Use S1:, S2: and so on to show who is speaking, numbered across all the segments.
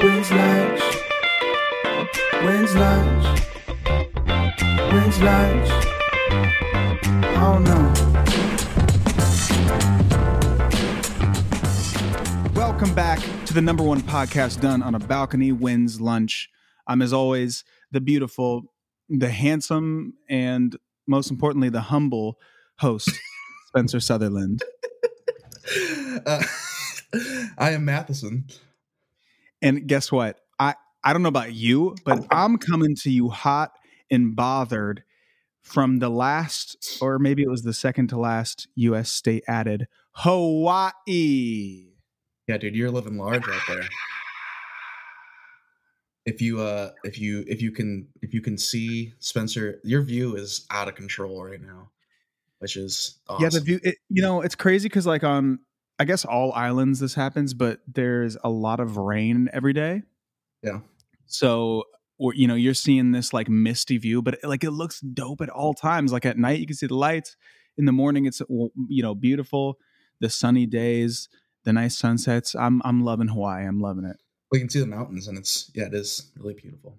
S1: When's lunch? When's lunch? When's lunch? I don't know.
S2: Welcome back to the number one podcast done on a balcony When's lunch. I'm, as always, the beautiful, the handsome, and most importantly, the humble host, Spencer Sutherland.
S3: Uh, I am Matheson.
S2: And guess what? I, I don't know about you, but I'm coming to you hot and bothered from the last, or maybe it was the second to last U.S. state added, Hawaii.
S3: Yeah, dude, you're living large out there. If you uh if you if you can if you can see Spencer, your view is out of control right now, which is awesome.
S2: Yeah, the view. It, you know, it's crazy because like on, I guess all islands this happens, but there's a lot of rain every day.
S3: Yeah.
S2: So, you know, you're seeing this like misty view, but like it looks dope at all times. Like at night, you can see the lights. In the morning, it's you know beautiful. The sunny days, the nice sunsets. I'm I'm loving Hawaii. I'm loving it.
S3: We can see the mountains, and it's yeah, it is really beautiful.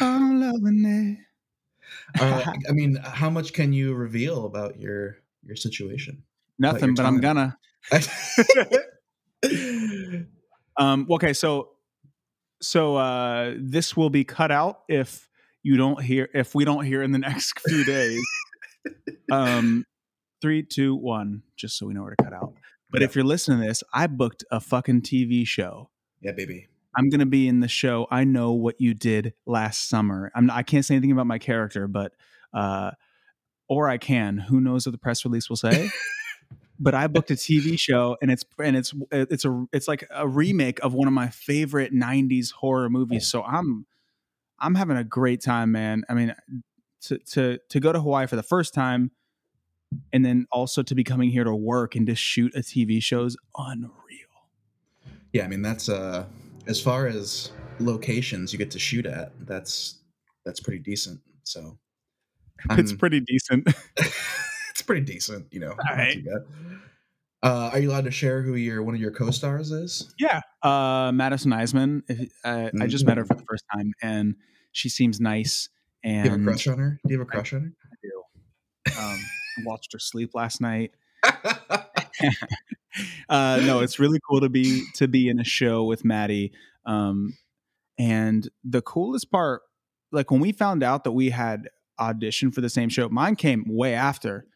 S2: I'm loving it.
S3: Uh, I mean, how much can you reveal about your your situation?
S2: Nothing, but I'm gonna. Um, okay, so so uh, this will be cut out if you don't hear if we don't hear in the next few days. um, three, two, one, just so we know where to cut out. But if you're listening to this, I booked a fucking TV show.
S3: yeah, baby.
S2: I'm gonna be in the show. I know what you did last summer. I'm I can't say anything about my character, but uh, or I can. Who knows what the press release will say? but I booked a TV show, and it's and it's it's a it's like a remake of one of my favorite '90s horror movies. So I'm I'm having a great time, man. I mean, to to to go to Hawaii for the first time, and then also to be coming here to work and to shoot a TV show is unreal.
S3: Yeah, I mean that's uh as far as locations you get to shoot at, that's that's pretty decent. So
S2: it's
S3: I'm-
S2: pretty decent.
S3: it's pretty decent, you know.
S2: Alright.
S3: Uh, are you allowed to share who your one of your co-stars is?
S2: Yeah, uh, Madison Iseman. If, uh, I just met her for the first time, and she seems nice.
S3: Do you have a
S2: And
S3: crush on her? Do you have a crush on her?
S2: I do. Um, I watched her sleep last night. uh, no, it's really cool to be to be in a show with Maddie. Um, and the coolest part, like when we found out that we had auditioned for the same show, mine came way after.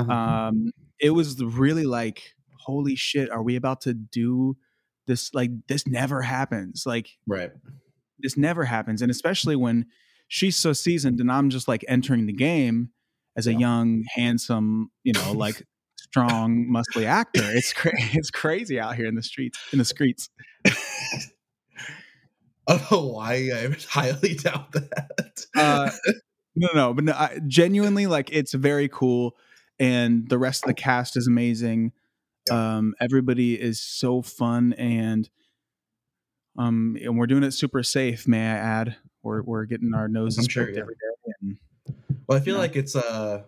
S3: Uh-huh.
S2: um it was really like holy shit are we about to do this like this never happens like
S3: right.
S2: this never happens and especially when she's so seasoned and i'm just like entering the game as a
S3: Yeah.
S2: young handsome you know like strong muscly actor it's cra- it's crazy out here in the streets in the streets
S3: Of Hawaii, I highly doubt that.
S2: uh no no but no, I, genuinely like it's very cool and the rest of the cast is amazing. Um everybody is so fun and um and we're doing it super safe may i add. We're, we're getting our noses
S3: sure,
S2: pricked
S3: yeah.
S2: every day and
S3: well, I feel like it's uh,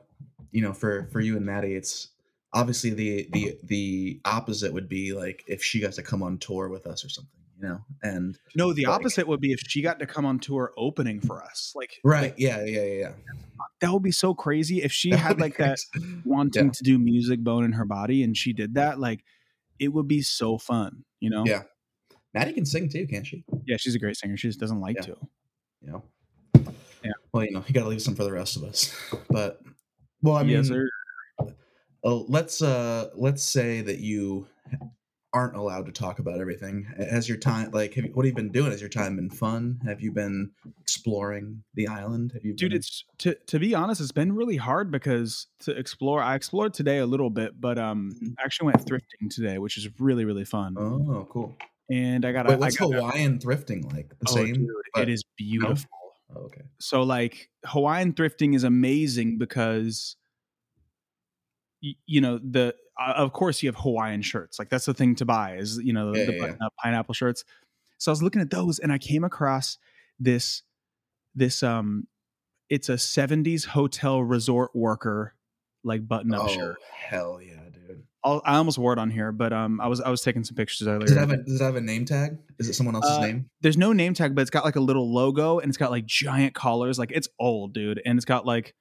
S3: you know, for for you and Maddie, it's obviously the the the opposite would be like if she got to come on tour with us or something, you know, and
S2: no the
S3: Like-
S2: opposite would be if she got to come on tour opening for us like
S3: right,
S2: like,
S3: yeah, yeah, yeah, yeah.
S2: that would be so crazy if she
S3: That
S2: had like that wanting
S3: Yeah.
S2: to do music bone in her body and she did that like it would be so fun you know
S3: Yeah. Maddie can sing too, can't she?
S2: yeah she's a great singer she just doesn't like
S3: Yeah.
S2: to
S3: You know.
S2: Yeah.
S3: Well, you know, you got to leave some for the rest of us. But well, I mean,
S2: yes
S3: Oh, let's uh let's say that you aren't allowed to talk about everything. Has your time like have you, what have you been doing? Has your time been fun? Have you been exploring the island? Have you
S2: dude
S3: been,
S2: it's to to be honest it's been really hard because to explore i explored today a little bit but um
S3: Mhm.
S2: I actually went thrifting today which is really really fun
S3: Oh, cool.
S2: and i got
S3: Wait,
S2: a, I
S3: what's
S2: got a-
S3: Hawaiian thrifting like? The
S2: oh,
S3: same?
S2: dude, it is beautiful
S3: Oh, okay.
S2: so like hawaiian thrifting is amazing because you know the uh, of course you have hawaiian shirts like that's the thing to buy is you know the,
S3: Yeah,
S2: the
S3: yeah, yeah.
S2: pineapple shirts so i was looking at those and i came across this this um it's a 70s hotel resort worker like button up
S3: oh
S2: shirt.
S3: hell yeah, dude.
S2: I'll, I almost wore it on here, but um, I was I was taking some pictures earlier.
S3: Does it have a Does it have a name tag? Is it someone else's
S2: Uh,
S3: name?
S2: There's no name tag, but it's got like a little logo and it's got like giant collars. Like it's old, dude, and it's got like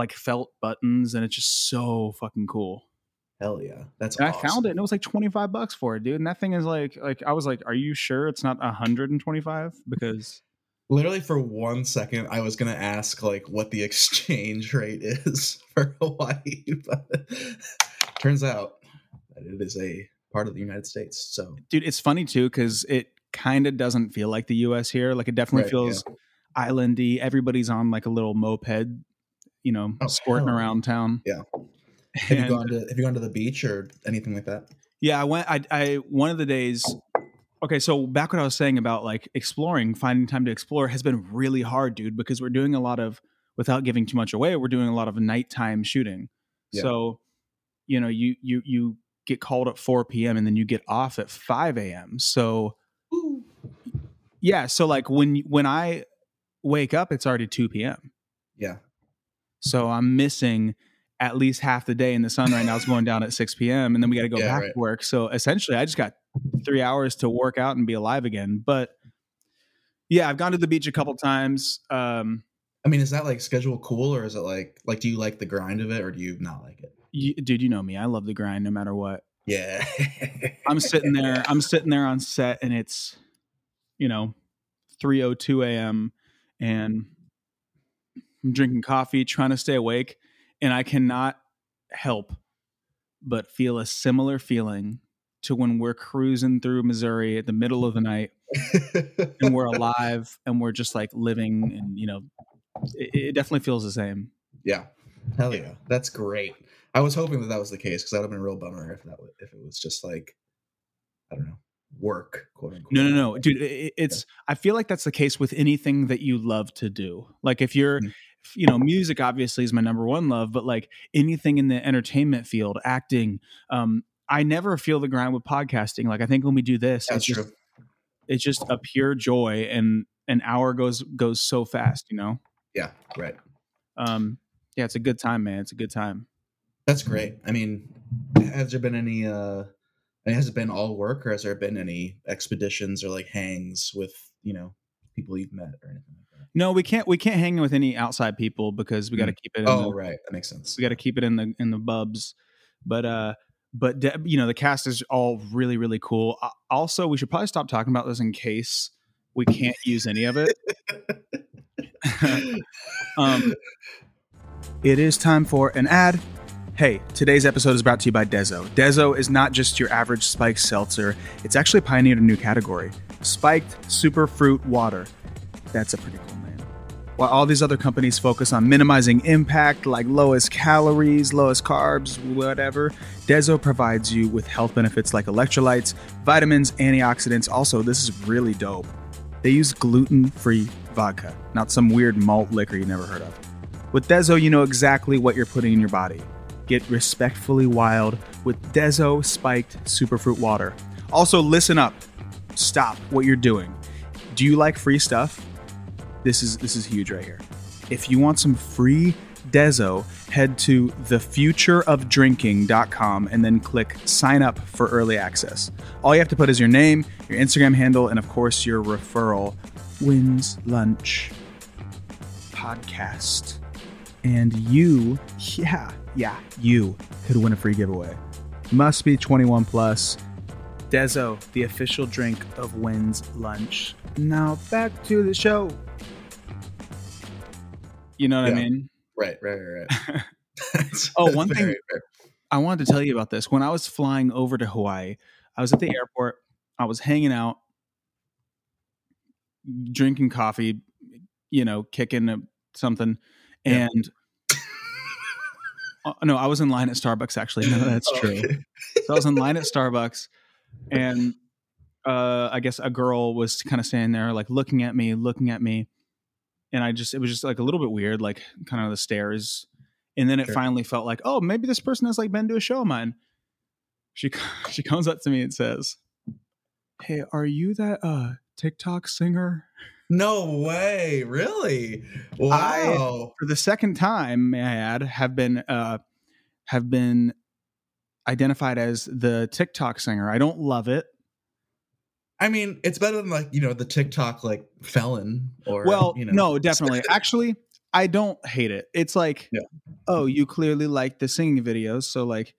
S2: like felt buttons, and it's just so fucking cool.
S3: Hell yeah, that's.
S2: And
S3: awesome.
S2: I found it, and it was like 25 bucks for it, dude. And that thing is like like I was like, are you sure it's not 125? Because
S3: Literally for one second, I was gonna ask like what the exchange rate is for Hawaii, but turns out that it is a part of the United States. So
S2: dude, it's funny too because it kind of doesn't feel like the U.S. here. Like it definitely
S3: Right,
S2: feels islandy. Everybody's on like a little moped, you know,
S3: Oh,
S2: squirting
S3: hell.
S2: around town.
S3: Yeah. have you
S2: And-
S3: gone to Have you gone to the beach or anything like that?
S2: Yeah, I went. I, I one of the days. Okay, so back what I was saying about like exploring, finding time to explore has been really hard, dude. Because we're doing a lot of, without giving too much away, we're doing a lot of nighttime shooting.
S3: Yeah.
S2: So, you know, you you you get called at four p.m. and then you get off at five a.m. So yeah, so like when when I wake up, it's already two p.m.
S3: Yeah.
S2: So I'm missing at least half the day in the sun right now. It's going down at 6 p.m. and then we got to go
S3: Yeah,
S2: back
S3: right.
S2: to work. So essentially, I just got three hours to work out and be alive again. But yeah, I've gone to the beach a couple times. Um,
S3: I mean, is that like schedule cool or is it like like do you like the grind of it or do you not like it?
S2: you, dude, you know me. I love the grind no matter what.
S3: Yeah.
S2: I'm sitting there. I'm sitting there on set, and it's you know 3:02 a.m. and I'm drinking coffee, trying to stay awake, and I cannot help but feel a similar feeling to when we're cruising through Missouri at the middle of the night and we're alive and we're just like living, and you know, it, it definitely feels the same.
S3: yeah. Hell yeah. That's great. I was hoping that that was the case because that would have been a real bummer if that w- if it was just like I don't know work quote unquote.
S2: No, no, no, dude. It, it's. I feel like that's the case with anything that you love to do. Like if you're,
S3: Mhm.
S2: You know, music obviously is my number one love, but like anything in the entertainment field, acting. Um, I never feel the grind with podcasting. Like I think when we do this,
S3: That's
S2: it's
S3: true.
S2: just it's just a pure joy, and an hour goes goes so fast. You know.
S3: Yeah. Right.
S2: Um, yeah, it's a good time, man. It's a good time.
S3: That's great. I mean, has there been any? uh has it been all work, or has there been any expeditions or like hangs with you know people you've met or anything?
S2: No, we can't. We can't hang with any outside people because we got to keep it. In
S3: Oh,
S2: the,
S3: right, that makes sense.
S2: we got to keep it in the in the bubs but uh but de- you know the cast is all really really cool Uh, also we should probably stop talking about this in case we can't use any of it um it is time for an ad Hey, today's episode is brought to you by Dezo. Dezo is not just your average spiked seltzer, it's actually pioneered a new category spiked super fruit water. That's a pretty cool name. While all these other companies focus on minimizing impact, like lowest calories, lowest carbs, whatever, Dezo provides you with health benefits like electrolytes, vitamins, antioxidants. Also, this is really dope. They use gluten free vodka, not some weird malt liquor you never heard of. With Dezo, you know exactly what you're putting in your body. Get respectfully wild with Dezo spiked superfruit water. Also, listen up. Stop what you're doing. Do you like free stuff? This is this is huge right here. If you want some free Dezo, head to thefutureofdrinking.com and then click sign up for early access. All you have to put is your name, your Instagram handle, and of course your referral. When's lunch podcast. And you, yeah, yeah, you could win a free giveaway. Must be 21 plus. Dezo, the official drink of When's Lunch. Now back to the show. You know what I mean?
S3: Right, right, right.
S2: Oh, one thing-
S3: fair.
S2: I wanted to tell you about this. When I was flying over to Hawaii, I was at the airport. I was hanging out, drinking coffee, you know, kicking a- something,
S3: Yeah.
S2: and Uh, no, I was in line at Starbucks. Actually, no, that's true.
S3: okay.
S2: So I was in line at Starbucks, and uh, I guess a girl was kind of standing there, like looking at me, looking at me, and I just it was just like a little bit weird, like kind of the stares, and then it
S3: Sure.
S2: finally felt like, oh, maybe this person has like been to a show of mine. She she comes up to me and says, "Hey, are you that uh TikTok singer?"
S3: No way, really? Wow.
S2: For the second time, may I add, have been uh have been identified as the TikTok singer. I don't love it.
S3: I mean, it's better than like you know the TikTok like felon or
S2: well,
S3: you know
S2: no, definitely. Actually, I don't hate it. It's like,
S3: Yeah.
S2: oh, you clearly like the singing videos, so like,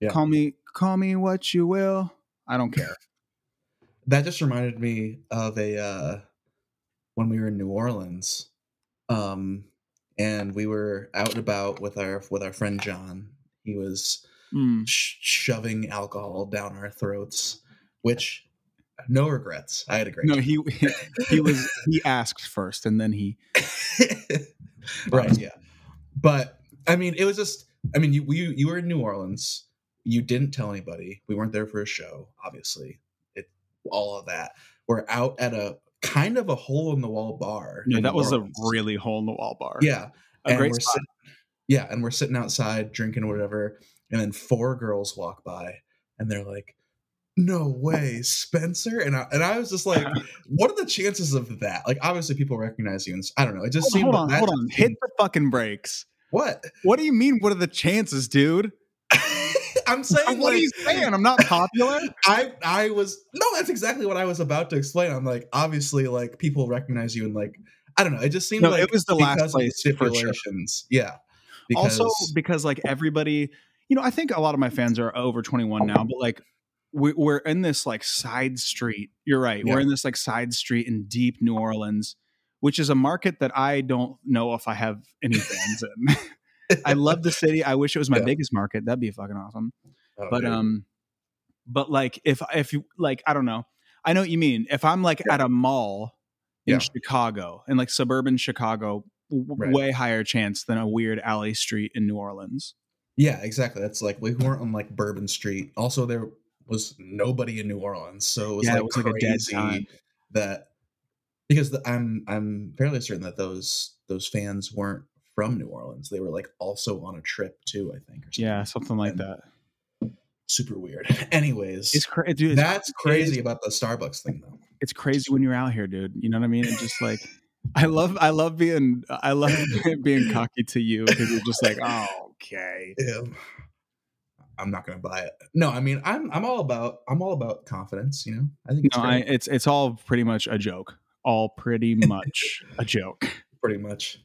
S3: Yeah.
S2: call me, call me what you will. I don't care.
S3: that just reminded me of a uh when we were in New Orleans, um, and we were out and about with our with our friend John. He was
S2: Mm.
S3: sh- shoving alcohol down our throats, which no regrets. I had a great
S2: No,
S3: time.
S2: he he was he asked first, and then he.
S3: right yeah but i mean it was just i mean you you, you were in new orleans you didn't tell anybody we weren't there for a show obviously it all of that we're out at a kind of a hole in the wall bar
S2: Yeah, that
S3: New
S2: was a really hole in the wall bar.
S3: yeah
S2: a
S3: and
S2: great
S3: we're
S2: spot.
S3: sit- yeah and we're sitting outside drinking or whatever and then four girls walk by and they're like no way spencer and I, and I was just like what are the chances of that like obviously people recognize you and i don't know it just
S2: Hold,
S3: seemed
S2: hold on, hold on. Hit the fucking brakes.
S3: what
S2: What do you mean? What are the chances, dude?
S3: I'm saying
S2: what
S3: like,
S2: are you saying? I'm not popular.
S3: I I was no, that's exactly what I was about to explain. I'm like, obviously, like people recognize you and like I don't know. It just seemed
S2: No,
S3: like
S2: it was the last place for sure.
S3: Yeah. Because,
S2: also because like everybody you know i think a lot of my fans are over 21 now but like we, we're in this like side street you're right we're in this like side street in deep new orleans which is a market that i don't know if i have any fans in i love the city i wish it was my
S3: Yeah.
S2: biggest market that'd be fucking awesome
S3: Oh,
S2: but
S3: dude.
S2: um but like if if you like i don't know i know what you mean if i'm like
S3: Yeah.
S2: at a mall in
S3: Yeah.
S2: chicago in like suburban chicago w-
S3: Right.
S2: way higher chance than a weird alley street in new orleans
S3: yeah, exactly. That's like we weren't on like Bourbon Street. Also, there was nobody in New Orleans, so it was
S2: Yeah, it
S3: like
S2: was like a dead
S3: crazy
S2: time.
S3: that because the, I'm I'm fairly certain that those those fans weren't from New Orleans. They were like also on a trip too. I think. Or something.
S2: Yeah, something like
S3: And
S2: that.
S3: super weird. Anyways,
S2: It's crazy, dude. It's,
S3: that's crazy about the Starbucks thing, though.
S2: it's crazy when you're out here, dude. You know what I mean? And just like, I love, I love being, I love being cocky to you because you're just like, oh, okay.
S3: Yeah. I'm not gonna buy it. No, I mean, I'm I'm all about I'm all about confidence. You know, I think it's
S2: No, I, it's it's all pretty much a joke. All pretty much a joke.
S3: pretty much.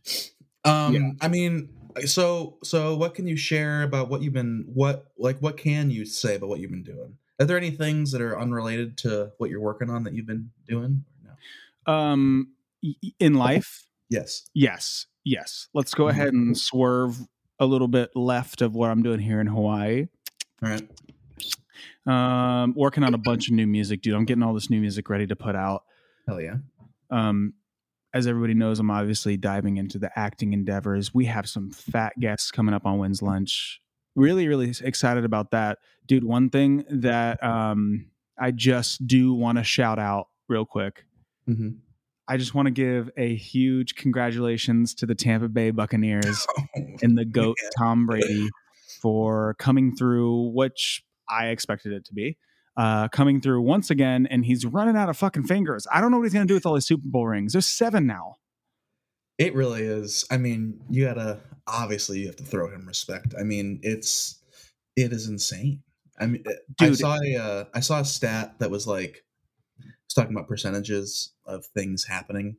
S3: Um,
S2: Yeah.
S3: I mean, so so what can you share about what you've been what like what can you say about what you've been doing? Are there any things that are unrelated to what you're working on that you've been doing? No.
S2: Um, in life,
S3: Yes.
S2: yes, yes. Let's go
S3: Mhm.
S2: ahead and swerve a little bit left of what I'm doing here in Hawaii.
S3: All right.
S2: Um, working on a bunch of new music, dude. I'm getting all this new music ready to put out.
S3: Hell yeah.
S2: um, as everybody knows, I'm obviously diving into the acting endeavors. We have some fat guests coming up on When's Lunch. Really, really excited about that, dude. One thing that um, I just do want to shout out real quick.
S3: hmm
S2: I just want to give a huge congratulations to the Tampa Bay Buccaneers and the GOAT Tom Brady for coming through, which I expected it to be. Uh, coming through once again, and he's running out of fucking fingers. I don't know what he's gonna do with all his Super Bowl rings. There's seven now.
S3: It really is. I mean, you gotta obviously you have to throw him respect. I mean, it's it is insane. I mean, it- I saw a uh, I saw a stat that was like it's talking about percentages of things happening,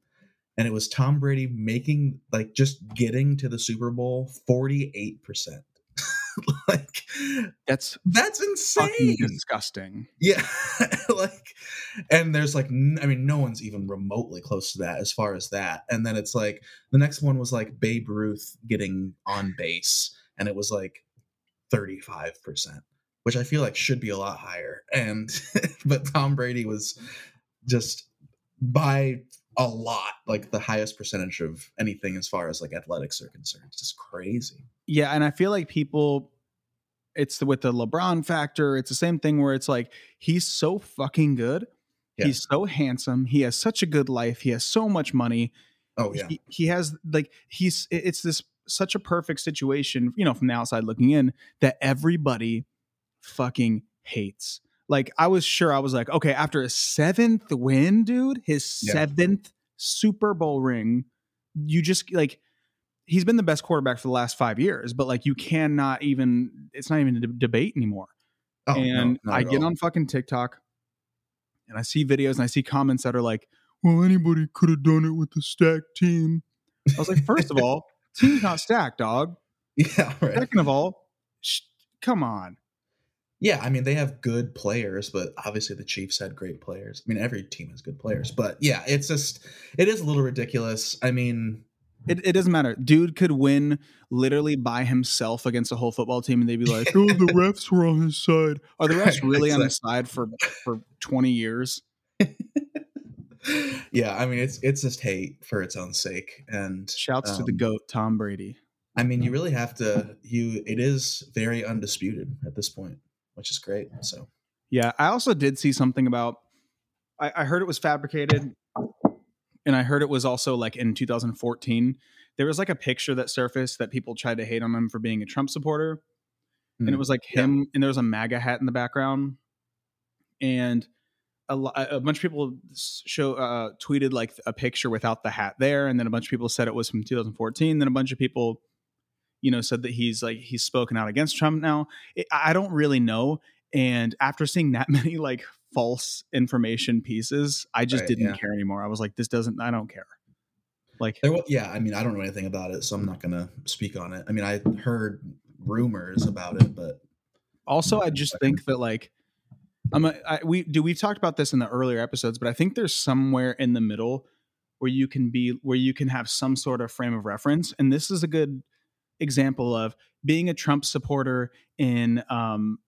S3: and it was Tom Brady making like just getting to the Super Bowl forty eight percent. Like
S2: That's
S3: that's insane.
S2: disgusting.
S3: Yeah, like, and there's like, I mean, no one's even remotely close to that as far as that. And then it's like the next one was like Babe Ruth getting on base, and it was like 35 percent, which I feel like should be a lot higher. And but Tom Brady was just by a lot like the highest percentage of anything as far as like athletics are concerned. It's just crazy.
S2: Yeah, and I feel like people it's the, with the LeBron factor, it's the same thing where it's like he's so fucking good.
S3: Yeah.
S2: He's so handsome. He has such a good life. He has so much money.
S3: Oh yeah,
S2: he, he has like he's it's this such a perfect situation you know from the outside looking in that everybody fucking hates like i was sure i was like okay after a seventh win dude his
S3: Yeah.
S2: seventh super bowl ring you just like he's been the best quarterback for the last five years, but like you cannot even it's not even a debate anymore.
S3: Oh,
S2: and
S3: not
S2: I get
S3: all.
S2: on fucking TikTok and I see videos and I see comments that are like, well, anybody could have done it with the stacked team. I was like, first of all, team's not stacked, dog.
S3: Yeah, right.
S2: Second of all, sh- come on.
S3: Yeah, I mean they have good players, but obviously the Chiefs had great players. I mean every team has good players, but yeah, it's just it is a little ridiculous. I mean,
S2: It, it doesn't matter. Dude could win literally by himself against a whole football team, and they'd be like, "Oh, the refs were on his side." Are the refs really on his side for for twenty years?
S3: yeah, I mean it's it's just hate for its own sake, and
S2: Shouts to the
S3: um,
S2: goat, Tom Brady.
S3: I mean, you really have to. You it is very undisputed at this point, which is great. So
S2: Yeah, I also did see something about. I, I heard it was fabricated, and I heard it was also like in 2014. There was like a picture that surfaced that people tried to hate on him for being a Trump supporter, and it
S3: Mm,
S2: was like
S3: yeah.
S2: him, and there was a MAGA hat in the background, and a, lo- a bunch of people show uh, tweeted like a picture without the hat there, and then a bunch of people said it was from 2014. Then a bunch of people, you know, said that he's like he's spoken out against Trump now. It, I don't really know, and after seeing that many like false information pieces, I just
S3: Right,
S2: didn't
S3: yeah.
S2: care anymore. I was like, this doesn't. I don't care. Like
S3: There, wa- yeah, I mean, I don't know anything about it, so I'm not gonna speak on it. I mean, I heard rumors about it, but
S2: also i just think that like i'm a, I, we do we've talked about this in the earlier episodes but i think there's somewhere in the middle where you can be where you can have some sort of frame of reference and this is a good example of being a trump supporter in um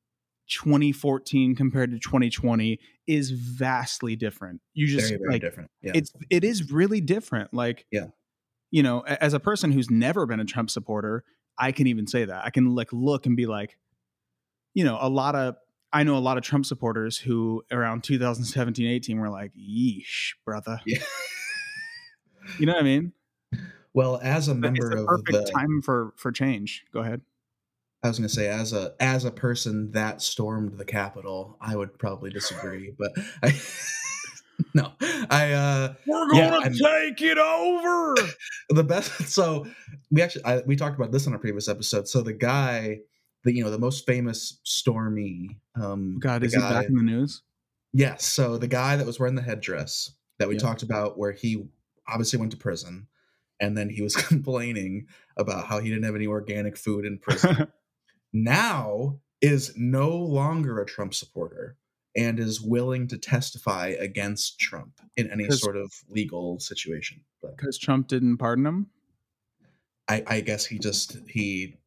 S2: 2014 compared to 2020 is vastly different you just
S3: very, very
S2: like
S3: different. Yeah,
S2: it's it is really different like
S3: Yeah.
S2: you know as a person who's never been a trump supporter i can even say that i can like look and be like you know a lot of i know a lot of trump supporters who around 2017 18 were like yeesh brother
S3: yeah.
S2: you know what i mean
S3: well, as a
S2: But it's
S3: member
S2: the
S3: of
S2: perfect
S3: the,
S2: time for for change. Go ahead.
S3: I was gonna say, as a as a person that stormed the Capitol, I would probably disagree, but I, no, I uh
S2: we're
S3: Yeah, I'm-
S2: take it over!
S3: The best so we actually I, we talked about this on a previous episode so the guy the you know the most famous stormy um
S2: god is he back in the news?
S3: Yes so the guy that was wearing the headdress that we
S2: Yeah.
S3: talked about where he obviously went to prison and then he was complaining about how he didn't have any organic food in prison now is no longer a trump supporter and is willing to testify against trump in any sort of legal situation
S2: because trump didn't pardon him
S3: I, I guess he just he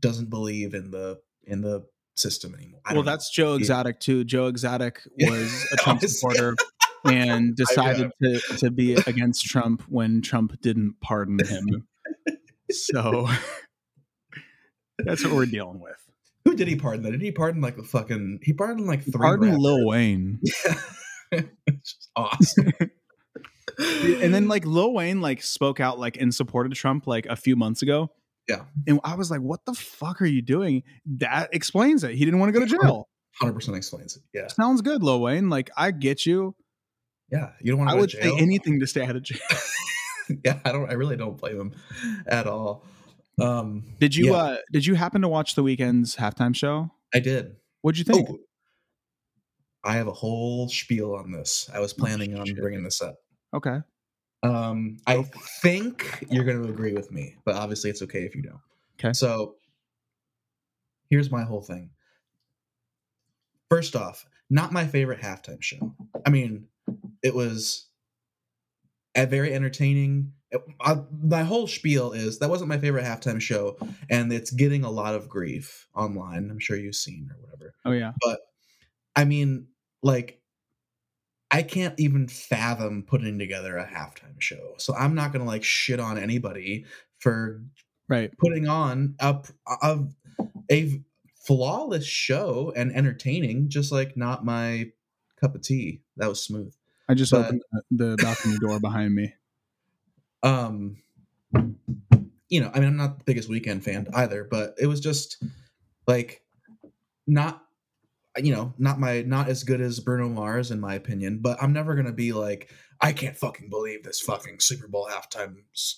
S3: doesn't believe in the in the system anymore.
S2: Well
S3: know.
S2: that's joe exotic too joe exotic was a trump supporter and decided to, to be against trump when trump didn't pardon him so that's what we're dealing with
S3: who did he pardon? That did he pardon like the fucking? He pardoned like three.
S2: pardon lil wayne
S3: It's just awesome.
S2: and then like lil wayne like spoke out like in support of trump like a few months ago
S3: Yeah.
S2: and i was like what the fuck are you doing that explains it he didn't want to go to jail
S3: hundred percent explains it. Yeah,
S2: sounds good lil wayne like i get you
S3: yeah. You don't want to
S2: i would
S3: to
S2: say anything to stay out of jail
S3: yeah, I don't. I really don't blame him at all. Um,
S2: did you
S3: Yeah.
S2: uh did you happen to watch the Weeknd's halftime show
S3: I did.
S2: what'd you think
S3: Oh, I have a whole spiel on this. I was planning on bringing this up.
S2: okay
S3: Um, I think you're going to agree with me, but obviously it's okay if you don't.
S2: Okay.
S3: So here's my whole thing. First off, not my favorite halftime show. I mean, it was a very entertaining. It- I, my whole spiel is that wasn't my favorite halftime show, and it's getting a lot of grief online. I'm sure you've seen or whatever.
S2: oh yeah But
S3: I mean, like, I can't even fathom putting together a halftime show. So I'm not gonna like shit on anybody for
S2: right
S3: putting on a a, a flawless show and entertaining. Just like not my cup of tea. That was smooth.
S2: I just
S3: But-
S2: opened the the balcony door behind me
S3: Um, you know, I mean, I'm not the biggest Weeknd fan either, but it was just like not you know, not my not as good as Bruno Mars in my opinion, but I'm never gonna be like, I can't fucking believe this fucking Super Bowl halftime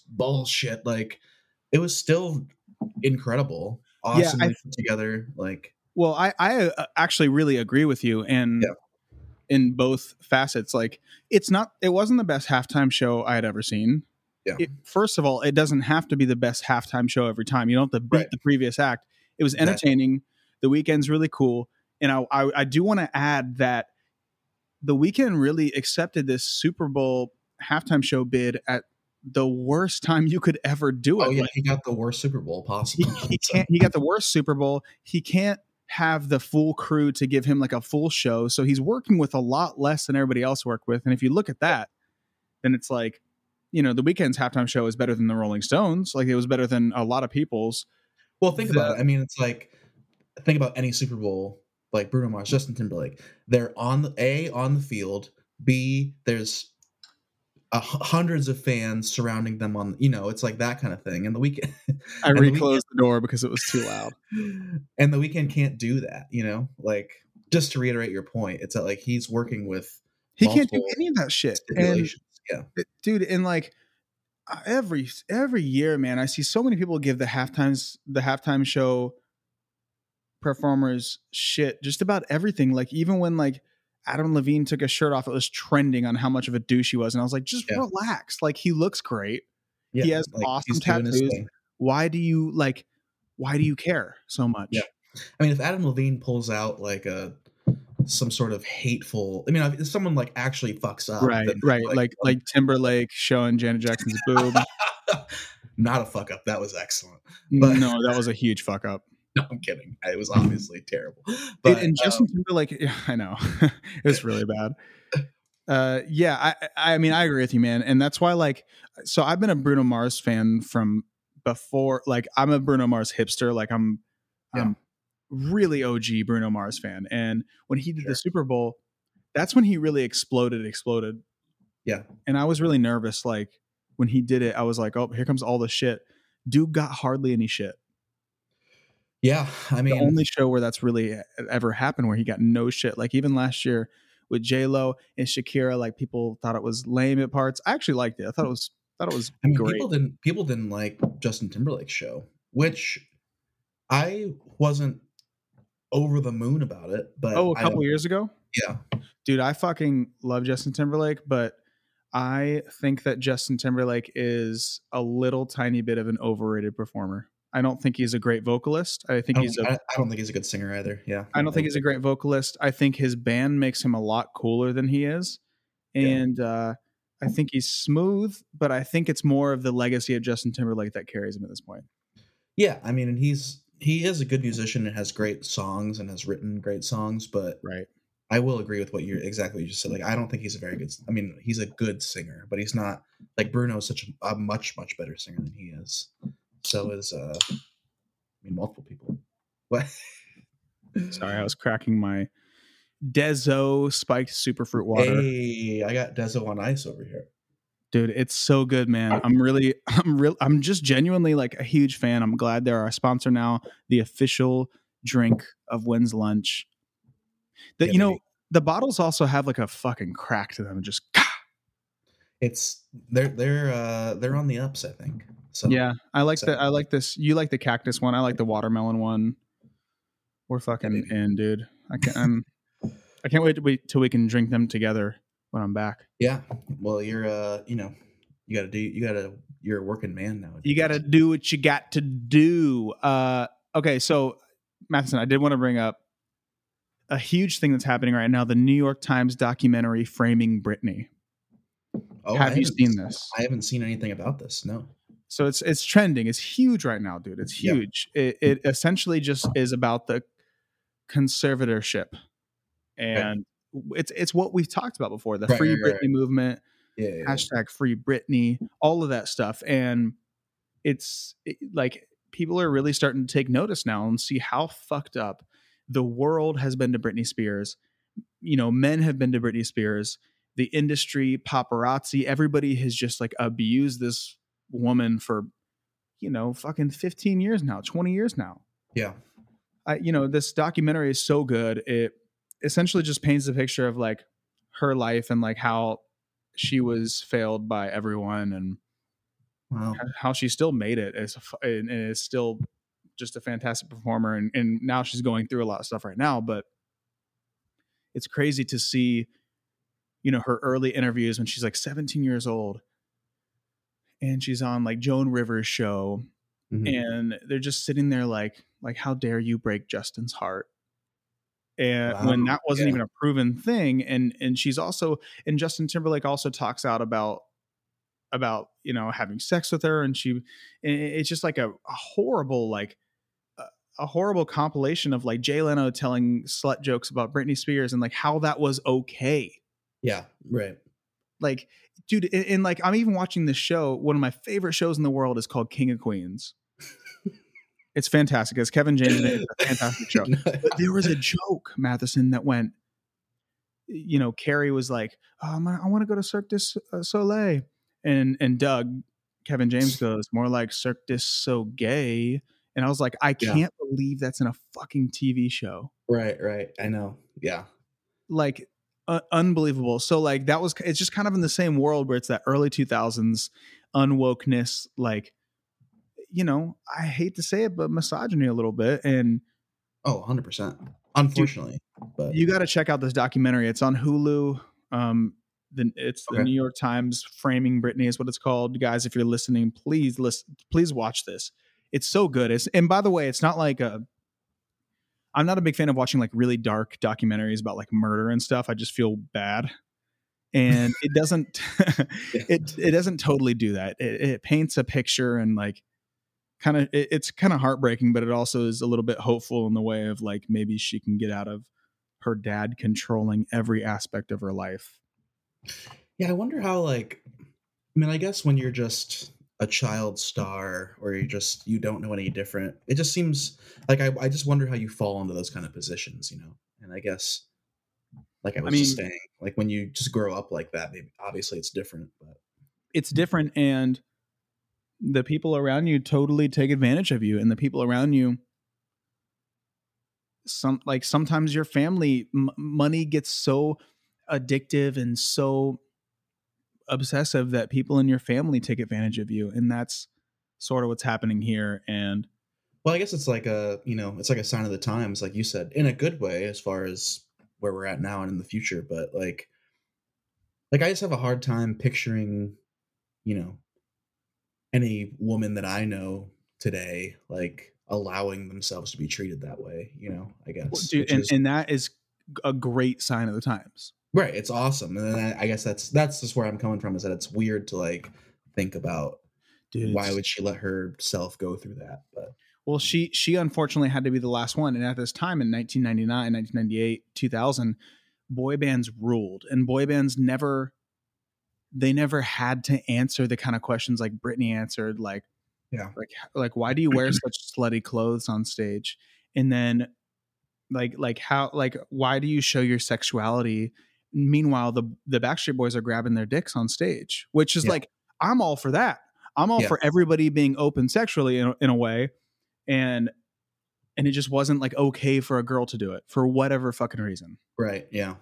S3: bullshit. Like, it was still incredible,
S2: Yeah,
S3: awesome
S2: I-
S3: put together. Like,
S2: Well, I I uh, actually really agree with you, and
S3: Yeah.
S2: In both facets, like it's not, it wasn't the best halftime show I had ever seen.
S3: Yeah.
S2: It, first of all, it doesn't have to be the best halftime show every time. You don't have to beat
S3: Right.
S2: the previous act. It was entertaining. The Weeknd's really cool, and I I, I do want to add that the Weeknd really accepted this Super Bowl halftime show bid at the worst time you could ever do oh, it.
S3: oh yeah,
S2: Like,
S3: he got the worst Super Bowl
S2: he,
S3: possible.
S2: he can't he got the worst super bowl he can't have the full crew to give him like a full show so he's working with a lot less than everybody else worked with and if you look at that then it's like you know the Weeknd's halftime show is better than the rolling stones like it was better than a lot of people's
S3: Well, think
S2: the-
S3: about it. I mean, it's like think about any Super Bowl, like Bruno Mars, Justin Timberlake. They're on the A on the field. B there's uh, hundreds of fans surrounding them on. You know, it's like that kind of thing. And the Weeknd,
S2: i
S3: And the
S2: reclosed the door because it was too loud
S3: and the Weeknd can't do that. You know, like just to reiterate your point, it's that like he's working with
S2: he can't do any of that shit and
S3: yeah,
S2: dude and like uh, every every year man i see so many people give the halftimes the halftime show performers shit just about everything like even when like adam levine took his shirt off it was trending on how much of a douche he was and i was like just
S3: Yeah.
S2: relax like he looks great
S3: yeah.
S2: He has
S3: like,
S2: awesome tattoos. why do you like why do you care so much
S3: Yeah. I mean, if Adam Levine pulls out like a some sort of hateful, I mean, if someone like actually fucks up,
S2: right right like like timberlake showing janet jackson's boob
S3: not a fuck up. That was excellent. But-
S2: no that was a huge fuck up
S3: No, I'm kidding. It was obviously terrible. But
S2: and
S3: um,
S2: Justin Timberlake, yeah, I know it was really bad. Uh, yeah, I, I mean, I agree with you, man, and that's why, like, so I've been a Bruno Mars fan from before. Like, I'm a Bruno Mars hipster. Like, I'm, I'm really OG Bruno Mars fan, and when he did
S3: Sure.
S2: the Super Bowl, that's when he really exploded. Exploded.
S3: Yeah.
S2: and I was really nervous. Like when he did it, I was like, oh, here comes all the shit. Dude got hardly any shit.
S3: Yeah, I mean,
S2: the only show where that's really ever happened where he got no shit. Like even last year with J Lo and Shakira, like people thought it was lame at parts. I actually liked it. I thought it was thought it was
S3: I mean,
S2: great.
S3: people didn't people didn't like Justin Timberlake's show, which I wasn't over the moon about it. But
S2: oh, a couple years ago,
S3: yeah,
S2: dude, I fucking love Justin Timberlake, but I think that Justin Timberlake is a little tiny bit of an overrated performer. I don't think he's a great vocalist. I
S3: I
S2: think
S3: don't,
S2: he's a
S3: I, I don't think he's a good singer either. Yeah,
S2: I don't think he's a great vocalist. I think his band makes him a lot cooler than he is.
S3: Yeah.
S2: And uh, I think he's smooth, but I think it's more of the legacy of Justin Timberlake that carries him at this point.
S3: Yeah, I mean, and he's he is a good musician and has great songs and has written great songs. But
S2: Right.
S3: I will agree with what you exactly what you just said. Like, I don't think he's a very good. I mean, he's a good singer, but he's not like Bruno is such a, a much much better singer than he is. So is uh, I mean, multiple people. What?
S2: Sorry, I was cracking my Dezo spiked superfruit water.
S3: Hey, I got Dezo on ice over here.
S2: Dude, it's so good, man. I'm really I'm real I'm just genuinely like a huge fan. I'm glad they're our sponsor now, the official drink of When's Lunch. That
S3: Yeah,
S2: you know,
S3: baby.
S2: the bottles also have like a fucking crack to them. Just
S3: It's they're they're uh they're on the ups. I think. So
S2: Yeah, I like
S3: So-
S2: the I like this. You like the cactus one. I like the watermelon one. We're fucking in, dude. I can I'm, I can't wait to wait till we can drink them together when I'm back.
S3: yeah. Well, you're uh you know you got to do you got to you're a working man now.
S2: You got to do what you got to do. Uh, okay, so Matheson, I did want to bring up a huge thing that's happening right now: the New York Times documentary "Framing Britney."
S3: Oh,
S2: Have you seen this?
S3: I haven't seen anything about this. No.
S2: So it's it's trending. It's huge right now, dude. It's huge. It, it essentially just is about the conservatorship, and it's it's what we've talked about before: the
S3: Right,
S2: Free
S3: right,
S2: Britney movement,
S3: Yeah. yeah, yeah.
S2: hashtag Free Britney, all of that stuff, and it's it- like people are really starting to take notice now and see how fucked up the world has been to Britney Spears. You know, men have been to Britney Spears. The industry, paparazzi, everybody has just like abused this woman for, you know, fucking 15 years now, 20 years now.
S3: Yeah.
S2: I, you know, this documentary is so good. It essentially just paints a picture of like her life and like how she was failed by everyone and
S3: Wow.
S2: how she still made it as a f- and, and is still just a fantastic performer and, and now she's going through a lot of stuff right now but it's crazy to see you know her early interviews when she's like 17 years old and she's on like joan rivers show
S3: Mhm.
S2: and they're just sitting there like like how dare you break justin's heart and when that wasn't
S3: yeah.
S2: even a proven thing and and she's also and justin timberlake also talks out about about you know having sex with her and she and it's just like a, a horrible like a horrible compilation of like jay leno telling slut jokes about britney spears and like how that was okay
S3: Yeah. Right.
S2: like dude and, and like i'm even watching this show one of my favorite shows in the world is called king of queens it's fantastic it's kevin james it's a fantastic show but there was a joke matheson that went you know carrie was like oh, i want to go to cirque du uh, soleil and and doug kevin james goes more like cirque du so gay and i was like i can't believe that's in a fucking tv show
S3: right. Right. I know. Yeah.
S2: like uh, unbelievable. So like that was it's just kind of in the same world where it's that early 2000s unwokeness like you know, I hate to say it but misogyny a little bit and
S3: Oh, 100 percent. Unfortunately, but
S2: you got to check out this documentary. It's on Hulu. Um the, it's the
S3: Okay.
S2: New York Times Framing Britney is what it's called. Guys, if you're listening, please listen please watch this. It's so good. It's and by the way, it's not like a I'm not a big fan of watching like really dark documentaries about like murder and stuff. I just feel bad. And it doesn't it it doesn't totally do that. It, it paints a picture and like kind of it, it's kind of heartbreaking, but it also is a little bit hopeful in the way of like maybe she can get out of her dad controlling every aspect of her life.
S3: yeah, I wonder how like. I mean, I guess when you're just a child star or you just you don't know any different, it just seems like I I just wonder how you fall into those kind of positions, you know. And I guess, like I was just
S2: mean-
S3: saying, like when you just grow up like that, maybe obviously it's different, but
S2: It's different and the people around you totally take advantage of you and the people around you some like sometimes your family m- money gets so addictive and so obsessive that people in your family take advantage of you and that's sort of what's happening here and
S3: Well, I guess it's like a you know it's like a sign of the times, like you said, in a good way as far as where we're at now and in the future. But like, like I just have a hard time picturing, you know, any woman that I know today like allowing themselves to be treated that way. You know, I guess.
S2: dude, and,
S3: is-
S2: and that is a great sign of the times
S3: right, it's awesome, and then I, I guess that's that's just where I'm coming from is that it's weird to like think about
S2: dude
S3: why would she let herself go through that, but
S2: Well, she she unfortunately had to be the last one, and at this time in 1999, 1998, 2000, boy bands ruled, and boy bands never they never had to answer the kind of questions like Britney answered, like
S3: Yeah.
S2: like like why do you wear such slutty clothes on stage, and then like like how like why do you show your sexuality? Meanwhile, the the Backstreet Boys are grabbing their dicks on stage, which is
S3: Yeah.
S2: like I'm all for that. I'm all
S3: Yeah.
S2: for everybody being open sexually in, a- in a way, and and it just wasn't like okay for a girl to do it for whatever fucking reason.
S3: right, yeah.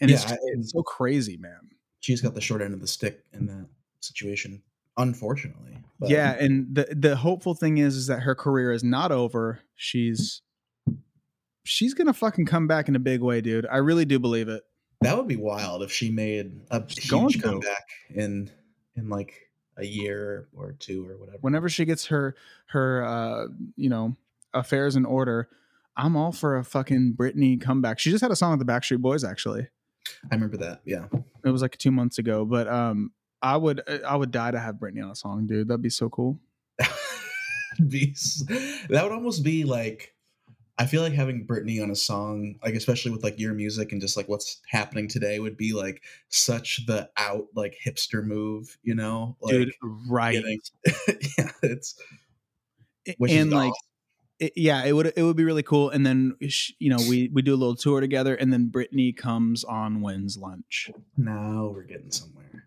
S2: And it's,
S3: Yeah,
S2: just-
S3: I-
S2: it's so crazy, man.
S3: she's got the short end of the stick in that situation, unfortunately. But-
S2: yeah, and the the hopeful thing is is that her career is not over. She's she's gonna fucking come back in a big way, dude. I really do believe it.
S3: That would be wild if she made a
S2: She's
S3: huge comeback in in like a year or two or whatever.
S2: Whenever she gets her her uh you know affairs in order, I'm all for a fucking Britney comeback. She just had a song with the Backstreet Boys actually.
S3: I remember that. Yeah,
S2: It was like two months ago, but um, I would I would die to have Britney on a song, dude. That'd be so cool.
S3: Be that would almost be like. I feel like having Britney on a song, like especially with like your music and just like what's happening today, would be like such the out like hipster move, you know? Like,
S2: dude, right?
S3: getting- yeah, it's
S2: I-
S3: which is
S2: and like,
S3: awesome.
S2: it, yeah, it would it would be really cool. And then you know we we do a little tour together, and then Britney comes on When's Lunch.
S3: now we're getting somewhere.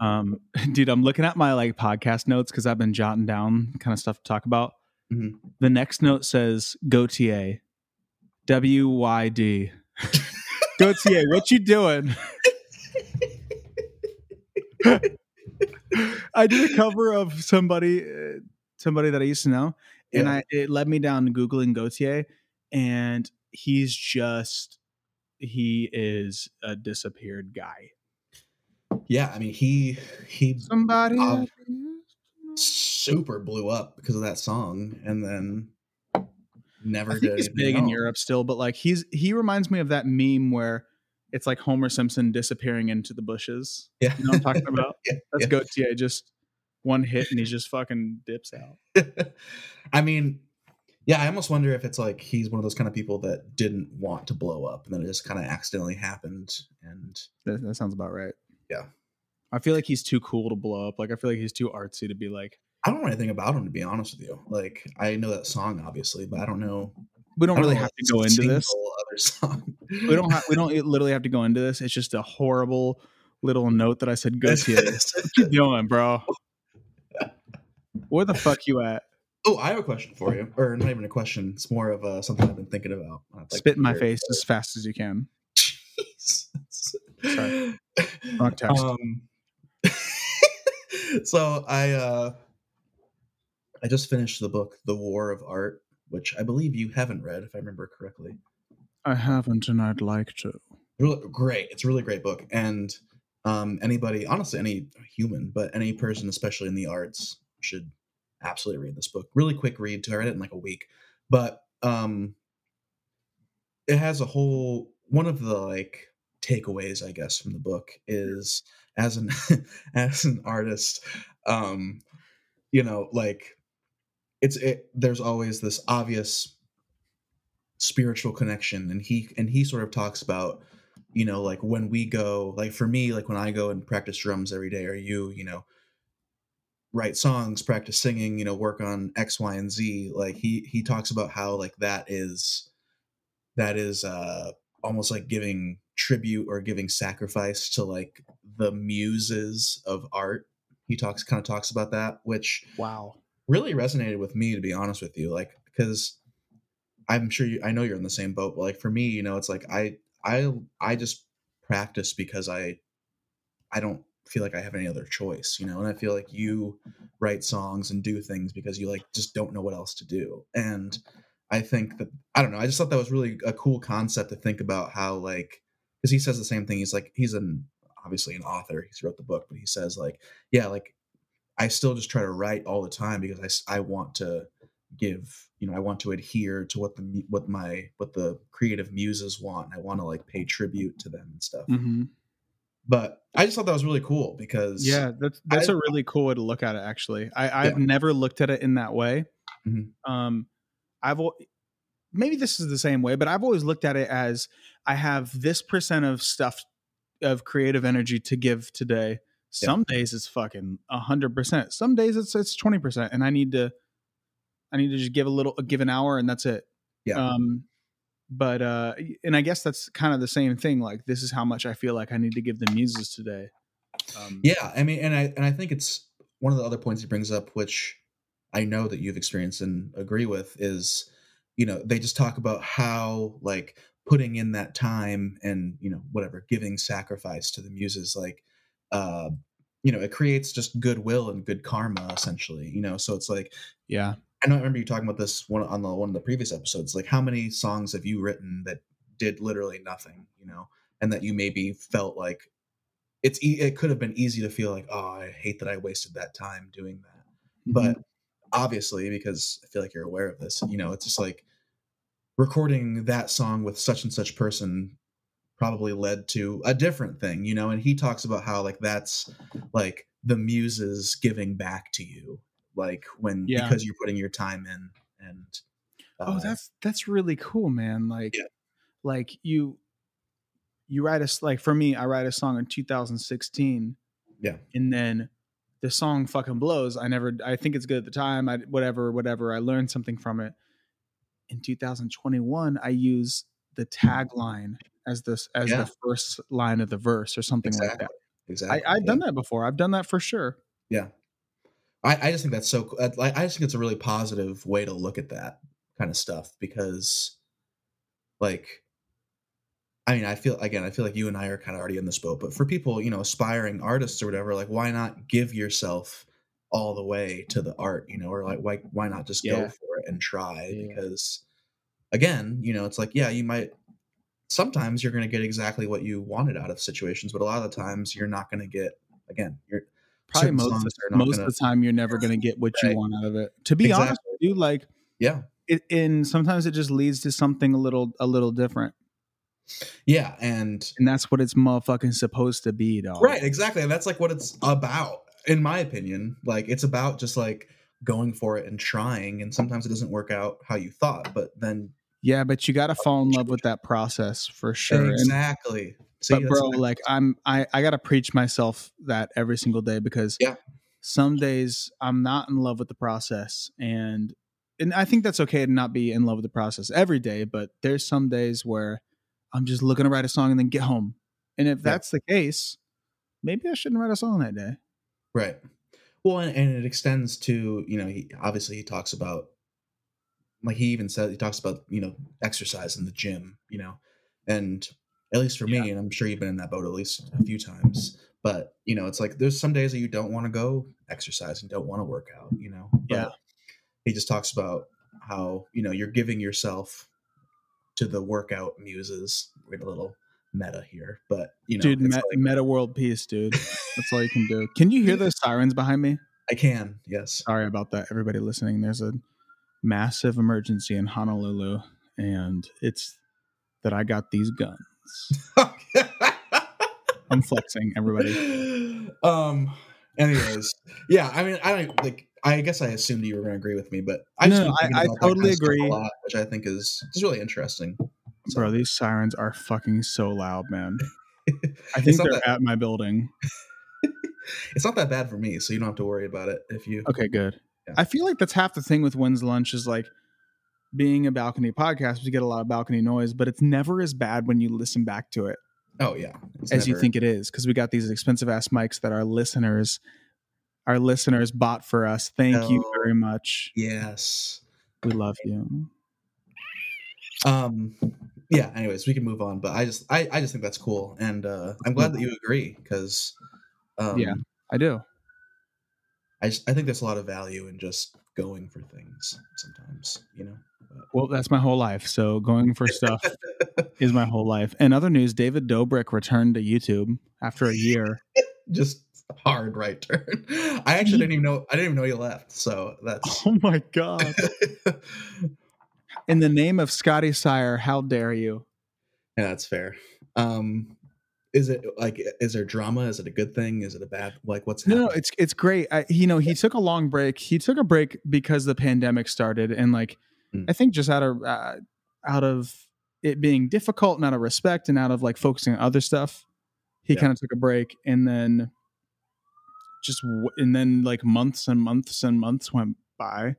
S2: Um, dude, I'm looking at my like podcast notes because I've been jotting down kind of stuff to talk about.
S3: Mhm.
S2: The next note says Gotye, W Y D. Gotye, what you doing? I did a cover of somebody, uh, somebody that I used to know, and
S3: Yeah.
S2: I it led me down googling Gotye, and he's just he is a disappeared guy.
S3: Yeah, I mean he he
S2: Somebody.
S3: Um, super blew up because of that song, and then never
S2: I
S3: did.
S2: think he's big in. Europe still, but like he's he reminds me of that meme where it's like Homer Simpson disappearing into the bushes.
S3: Yeah,
S2: You know what I'm talking about?
S3: yeah,
S2: That's
S3: yeah.
S2: Gotye, just one hit and he just fucking dips out.
S3: I mean, yeah, I almost wonder if it's like he's one of those kind of people that didn't want to blow up, and then it just kind of accidentally happened. And
S2: That, that sounds about right.
S3: Yeah.
S2: I feel like he's too cool to blow up. Like I feel like he's too artsy to be like.
S3: I don't know anything about him to be honest with you. Like I know that song obviously, but I don't know.
S2: We don't
S3: I
S2: really
S3: know
S2: have to go into this.
S3: Other song.
S2: We don't. have. we don't literally have to go into this. It's just a horrible little note that I said Gotye. what you doing, bro? Where the fuck you at?
S3: oh, I have a question for you, or not even a question. It's more of uh, something I've been thinking about. Like
S2: Spit in my face as fast as you can.
S3: Jesus.
S2: Sorry. Wrong text.
S3: Um, so I uh I just finished the book The War of Art, which I believe you haven't read, if I remember correctly.
S2: I haven't, and I'd like to.
S3: Really great. It's a really great book. And um anybody, honestly, any human, but any person, especially in the arts, should absolutely read this book. Really quick read to I read it in like a week. But um it has a whole one of the like takeaways, I guess, from the book is as an as an artist, um, you know, like it's it there's always this obvious spiritual connection and he and he sort of talks about you know like when we go like for me like when i go and practice drums every day or you you know write songs practice singing you know work on x y and z like he he talks about how like that is that is uh almost like giving tribute or giving sacrifice to like the muses of art he talks kind of talks about that which
S2: Wow.
S3: really resonated with me to be honest with you like because i'm sure you i know you're in the same boat but like for me you know it's like i i i just practice because i i don't feel like i have any other choice you know and i feel like you write songs and do things because you like just don't know what else to do and i think that i don't know i just thought that was really a cool concept to think about how like because he says the same thing he's like he's an obviously an author he's wrote the book but he says like yeah like I still just try to write all the time because I, I want to give you know I want to adhere to what the what my what the creative muses want. I want to like pay tribute to them and stuff.
S2: hmm
S3: But I just thought that was really cool because
S2: Yeah, that's that's
S3: I-
S2: a really cool way to look at it. Actually, I, I've never looked at it in that way.
S3: Mhm.
S2: Um, I've maybe this is the same way, but I've always looked at it as I have this percent of stuff of creative energy to give today.
S3: Yeah.
S2: Some days it's fucking a hundred percent. Some days it's it's twenty percent, and I need to I need to just give a little give an hour, and that's it.
S3: Yeah.
S2: Um, but uh, and I guess that's kind of the same thing. Like this is how much I feel like I need to give the muses today. Um,
S3: yeah I mean and I and I think it's one of the other points he brings up which I know that you've experienced and agree with is you know they just talk about how like putting in that time and you know whatever giving sacrifice to the muses like uh you know it creates just goodwill and good karma essentially you know? So it's like
S2: yeah.
S3: I know I remember you talking about this one on the one of the previous episodes like how many songs have you written that did literally nothing you know and that you maybe felt like it's e- it could have been easy to feel like oh I hate that I wasted that time doing that. But obviously because i feel like you're aware of this you know it's just like recording that song with such and such person probably led to a different thing, you know. And he talks about how like that's like the muses giving back to you, like when
S2: Yeah.
S3: because you're putting your time in and.
S2: oh
S3: uh,
S2: that's that's really cool man like
S3: Yeah.
S2: like you you write a like for me i write a song in 2016
S3: Yeah.
S2: and then the song fucking blows i never i think it's good at the time i whatever whatever i learned something from it in 2021 i use the tagline as this as
S3: Yeah.
S2: the first line of the verse or something like that
S3: Exactly.
S2: I, i've
S3: yeah.
S2: done that before i've done that for sure
S3: Yeah. I, I just think that's so cool. I, I just think it's a really positive way to look at that kind of stuff because, like, I mean, I feel, again, I feel like you and I are kind of already in this boat, but for people, you know, aspiring artists or whatever, like, why not give yourself all the way to the art, you know, or like, why, why not just
S2: Yeah.
S3: go for it and try?
S2: Yeah.
S3: Because, again, you know, it's like, yeah, you might, sometimes you're going to get exactly what you wanted out of situations, but a lot of the times you're not going to get, again, you're,
S2: probably most, of, the- most
S3: gonna-
S2: of the time you're never going to get what you want out of it to be honest with you like
S3: yeah.
S2: it and sometimes it just leads to something a little a little different
S3: Yeah, and
S2: and that's what it's motherfucking supposed to be dog
S3: right, exactly, and that's like what it's about, in my opinion. Like it's about just like going for it and trying, and sometimes it doesn't work out how you thought, but then
S2: yeah but you got to fall in love with that process for sure And-
S3: exactly. See,
S2: but bro like i'm i i gotta preach myself that every single day because
S3: Yeah.
S2: some days i'm not in love with the process and and i think that's okay to not be in love with the process every day but there's some days where i'm just looking to write a song and then get home and if
S3: Yeah.
S2: that's the case maybe i shouldn't write a song that day
S3: right. Well, and, and it extends to you know, he obviously he talks about like he even said he talks about you know exercise in the gym, you know, and at least for me, and I'm sure you've been in that boat at least a few times. But you know, it's like there's some days that you don't want to go exercise and don't want to work out, you know. But
S2: Yeah.
S3: He just talks about how you know you're giving yourself to the workout muses. We're a little meta here, but you know,
S2: dude me-
S3: like-
S2: metta world peace dude that's all you can do can you hear those sirens behind me
S3: I can, yes.
S2: sorry about that everybody listening there's a massive emergency in honolulu and it's that i got these guns i'm flexing everybody
S3: um. Anyways, yeah. I mean, I don't like. I guess I assumed you were going to agree with me, but I
S2: No, I- I totally agree.
S3: Lot, which I think is is really interesting. So,
S2: bro these sirens are fucking so loud man i think they're
S3: that
S2: at my building
S3: it's not that bad for me, so you don't have to worry about it. If you,
S2: okay good
S3: Yeah.
S2: i feel like that's half the thing with when's lunch is like being a balcony podcast we get a lot of balcony noise but it's never as bad when you listen back to it
S3: oh yeah, it's
S2: as you think it is because we got these expensive ass mics that our listeners our listeners bought for us thank you
S3: Oh.
S2: very much
S3: Yes.
S2: we love you
S3: Um. Yeah. Anyways, we can move on, but I just I I just think that's cool, and uh I'm glad that you agree because, um,
S2: Yeah. i do
S3: I just I think there's a lot of value in just going for things sometimes, you know. But-
S2: well that's my whole life so going for stuff is my whole life and other news david dobrik returned to youtube after a year
S3: just hard right turn. I actually didn't even know I didn't even know you left. So that's
S2: oh my god in the name of scotty sire how dare you
S3: yeah, that's fair. Um is it like is there drama? Is it a good thing? Is it a bad like what's
S2: No, no, it's it's great. I, you know, he took a long break. He took a break because the pandemic started, and like,
S3: Mm.
S2: I think just out of uh, out of it being difficult, and out of respect, and out of like focusing on other stuff, he
S3: Yeah.
S2: kind of took a break, and then just w- and then like months and months and months went by,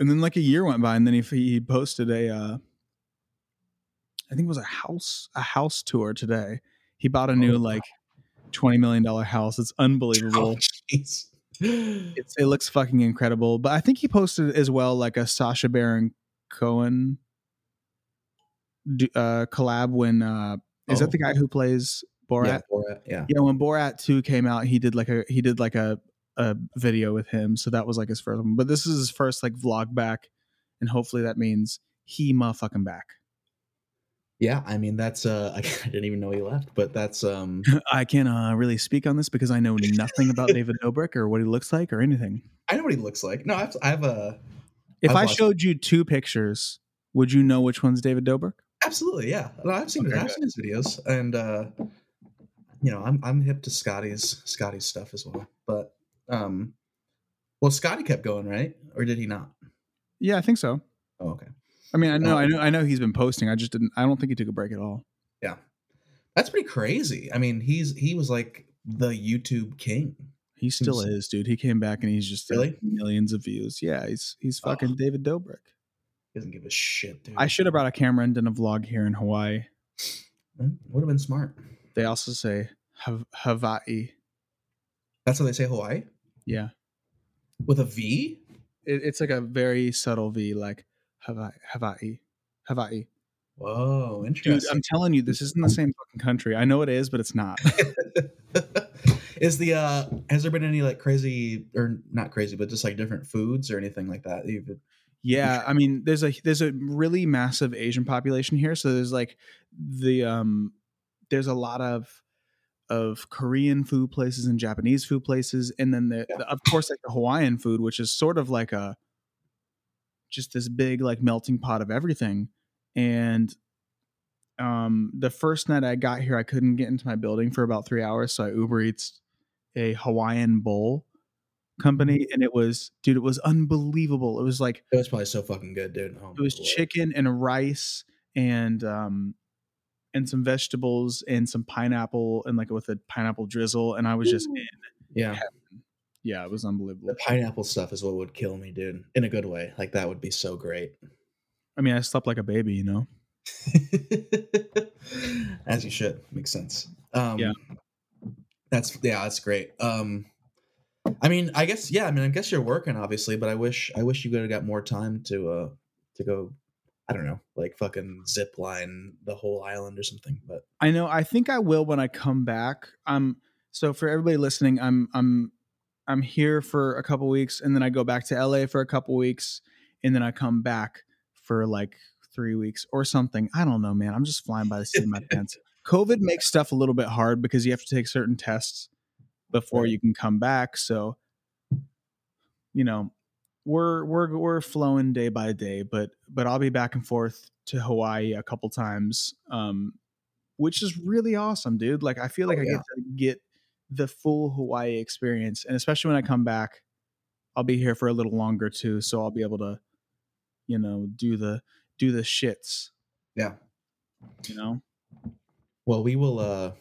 S2: and then like a year went by, and then he he posted a, uh, I think it was a house a house tour today. He bought a new
S3: Oh,
S2: like twenty million dollar house. It's unbelievable.
S3: Oh.
S2: It's, it looks fucking incredible. But I think he posted as well like a Sacha Baron Cohen uh, collab when uh, is
S3: Oh.
S2: that the guy who plays Borat?
S3: yeah, Borat, yeah.
S2: Yeah, when Borat two came out, he did like a he did like a a video with him. So that was like his first one. But this is his first like vlog back, and hopefully that means he motherfucking back.
S3: Yeah, I mean that's uh I didn't even know he left, but that's um
S2: I can't uh, really speak on this because I know nothing about David Dobrik or what he looks like or anything.
S3: I know what he looks like. No, I have, I have a
S2: If
S3: I've
S2: I showed you two pictures, would you know which one's David Dobrik?
S3: Absolutely, yeah. No, I've seen
S2: Okay,
S3: I've seen his videos, and uh, you know, I'm I'm hip to Scotty's Scotty's stuff as well. But um, well, Scotty kept going, right? Or did he not?
S2: Yeah, I think so.
S3: Oh, okay.
S2: I mean, I know,
S3: Um,
S2: I know, I know he's been posting. I just didn't. I don't think he took a break at all.
S3: Yeah, that's pretty crazy. I mean, he's he was like the YouTube king.
S2: He still is, dude. He came back and he's just
S3: Really?
S2: millions of views. Yeah, he's he's
S3: Oh.
S2: fucking David Dobrik.
S3: He doesn't give a shit, dude.
S2: I should have brought a camera and done a vlog here in Hawaii.
S3: Would have been smart.
S2: They also say Hav- Hawaii.
S3: That's how they say Hawaii
S2: Yeah,
S3: with a V.
S2: it, it's like a very subtle V, like Hawaii, Hawaii, Hawaii.
S3: Whoa,
S2: Dude,
S3: interesting.
S2: I'm telling you, this isn't the same fucking country. I know it is, but it's not.
S3: Is the uh has there been any like crazy or not crazy, but just like different foods or anything like that? You've,
S2: Yeah, I mean, there's a there's a really massive Asian population here, so there's like the um there's a lot of of Korean food places and Japanese food places, and then the,
S3: Yeah.
S2: the of course like the Hawaiian food, which is sort of like a just this big like melting pot of everything. And um the first night I got here, I couldn't get into my building for about three hours, so I Uber Eats a Hawaiian bowl company, and it was dude, it was unbelievable. It was like
S3: it was probably so fucking good, dude. Oh
S2: it was
S3: Lord.
S2: chicken and rice and um and some vegetables and some pineapple and like with a pineapple drizzle and i was just in.
S3: Yeah,
S2: yeah it was unbelievable
S3: the pineapple stuff is what would kill me, dude. In a good way. Like that would be so great.
S2: i mean i slept like a baby you know
S3: As you should. Makes sense. Um
S2: Yeah.
S3: That's yeah, that's great. Um I mean, I guess yeah, I mean I guess you're working obviously, but I wish I wish you could have got more time to uh to go I don't know, like fucking zip line the whole island or something. But
S2: i know i think i will when i come back. Um so for everybody listening i'm i'm i'm here for a couple weeks and then i go back to la for a couple weeks and then i come back for like three weeks or something. I don't know man. I'm just flying by the seat of my pants. Covid makes stuff a little bit hard because you have to take certain tests before you can come back so you know we're we're we're flowing day by day but but i'll be back and forth to hawaii a couple times um which is really awesome dude like i feel like
S3: Oh,
S2: i
S3: yeah.
S2: get to get the full hawaii experience and especially when i come back i'll be here for a little longer too so i'll be able to you know do the do the shits
S3: yeah.
S2: you know
S3: Well, we will uh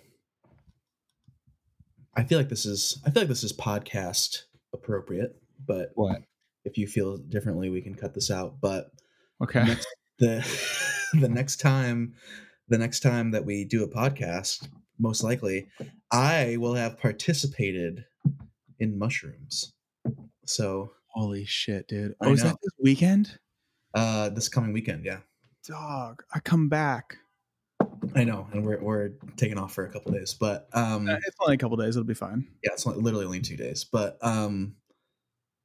S3: I feel like this is I feel like this is podcast appropriate, but
S2: what
S3: if you feel differently we can cut this out. But
S2: okay.
S3: next, the the next time the next time that we do a podcast most likely i will have participated in mushrooms. So
S2: holy shit dude.
S3: I
S2: oh is
S3: know.
S2: that this weekend?
S3: Uh this coming weekend yeah.
S2: Dog i come back.
S3: I know and we're, we're taking off for a couple days but um
S2: Uh, it's only a couple days it'll be fine.
S3: Yeah it's li- literally only two days but um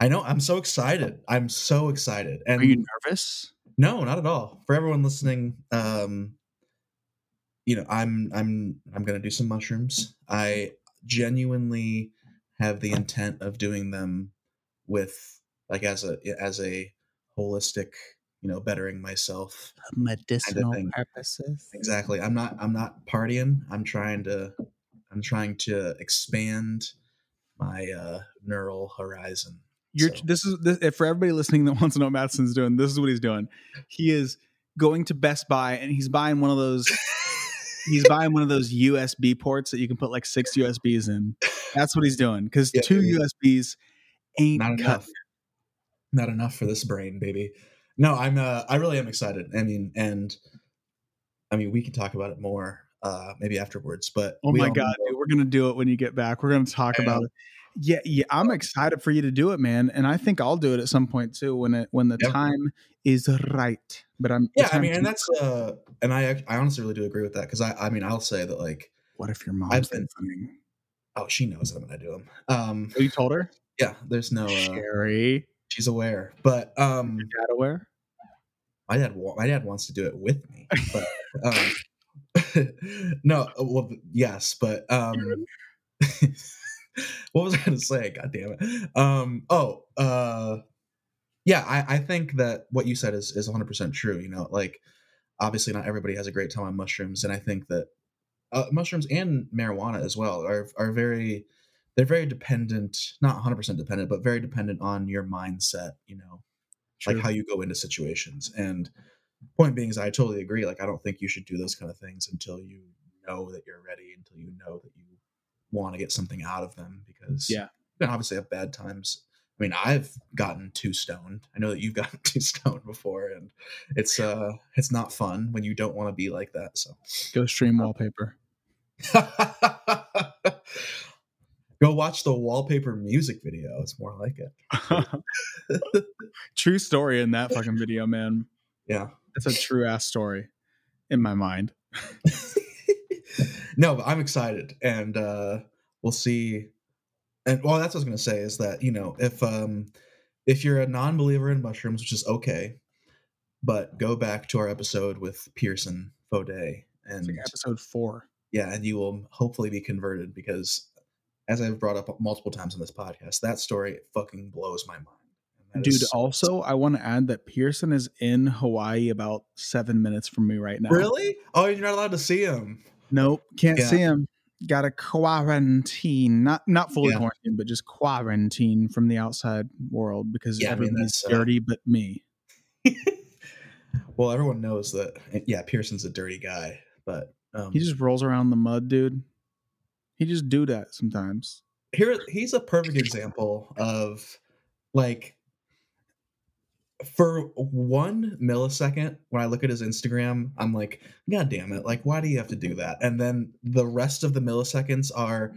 S3: i know i'm so excited i'm so excited and
S2: are you nervous
S3: No, not at all. For everyone listening, um, you know, I'm I'm I'm gonna do some mushrooms. I genuinely have the intent of doing them with like as a as a holistic, you know, bettering myself.
S2: medicinal
S3: thing.
S2: purposes
S3: Exactly. I'm not I'm not partying. I'm trying to I'm trying to expand my uh neural horizon.
S2: You're
S3: So-
S2: this is this, if for everybody listening that wants to know what Madison's doing. This is what he's doing. He is going to Best Buy and he's buying one of those. he's buying one of those USB ports that you can put like six USBs in. That's what he's doing because
S3: Yeah,
S2: two
S3: yeah.
S2: USBs ain't
S3: not
S2: cut.
S3: enough not enough for this brain baby no i'm uh i really am excited i mean and i mean we can talk about it more uh maybe afterwards but
S2: Oh my god, dude, we're gonna do it when you get back. We're gonna talk about it. Yeah, yeah, I'm excited for you to do it, man, and I think I'll do it at some point too when it when the
S3: Yeah.
S2: time is right. But I'm
S3: yeah i mean and that's uh and i i honestly really do agree with that because i i mean i'll say that like
S2: what if your mom's
S3: I've been-
S2: listening?
S3: oh she knows that i'm gonna do them um
S2: Oh, you told her,
S3: yeah there's no uh,
S2: Sherry.
S3: she's aware but um
S2: Your dad aware?
S3: my dad my dad wants to do it with me but um no well yes but um what was i gonna say god damn it um oh uh yeah i i think that what you said is is 100% true you know like obviously not everybody has a great time on mushrooms, and I think that uh, mushrooms and marijuana as well are are very they're very dependent, not 100 percent dependent, but very dependent on your mindset. You know, like how you go into situations. And point being is, I totally agree. Like, I don't think you should do those kind of things until you know that you're ready, until you know that you want to get something out of them. Because
S2: Yeah.
S3: you can obviously have bad times. I mean, I've gotten too stoned. I know that you've gotten too stoned before, and it's uh, it's not fun when you don't want to be like that. So.
S2: Go stream wallpaper.
S3: Go watch the wallpaper music video. It's more like it.
S2: true story in that fucking video, man.
S3: Yeah.
S2: It's a true ass story in my mind.
S3: No, but I'm excited, and uh, we'll see. And well, that's what I was gonna say is that you know if um if you're a non-believer in mushrooms, which is okay, but go back to our episode with Pierson Fodé,
S2: It's
S3: and
S2: like episode four.
S3: yeah, and you will hopefully be converted because, as I've brought up multiple times on this podcast, that story fucking blows my mind.
S2: Dude,
S3: is
S2: also, I want to add that Pierson is in Hawaii about seven minutes from me right now.
S3: Really? Oh, you're not allowed to see him.
S2: Nope, can't
S3: Yeah.
S2: see him. Got to quarantine, not not fully
S3: Yeah.
S2: quarantine, but just quarantine from the outside world because
S3: Yeah, I mean,
S2: everybody's
S3: that's, uh,
S2: dirty but me.
S3: Well, everyone knows that. Yeah, Pierson's a dirty guy, but um,
S2: He just rolls around in the mud, dude. He just do that sometimes.
S3: here he's a perfect example of like for one millisecond when I look at his Instagram, I'm like, God damn it! Like, why do you have to do that? And then the rest of the milliseconds are,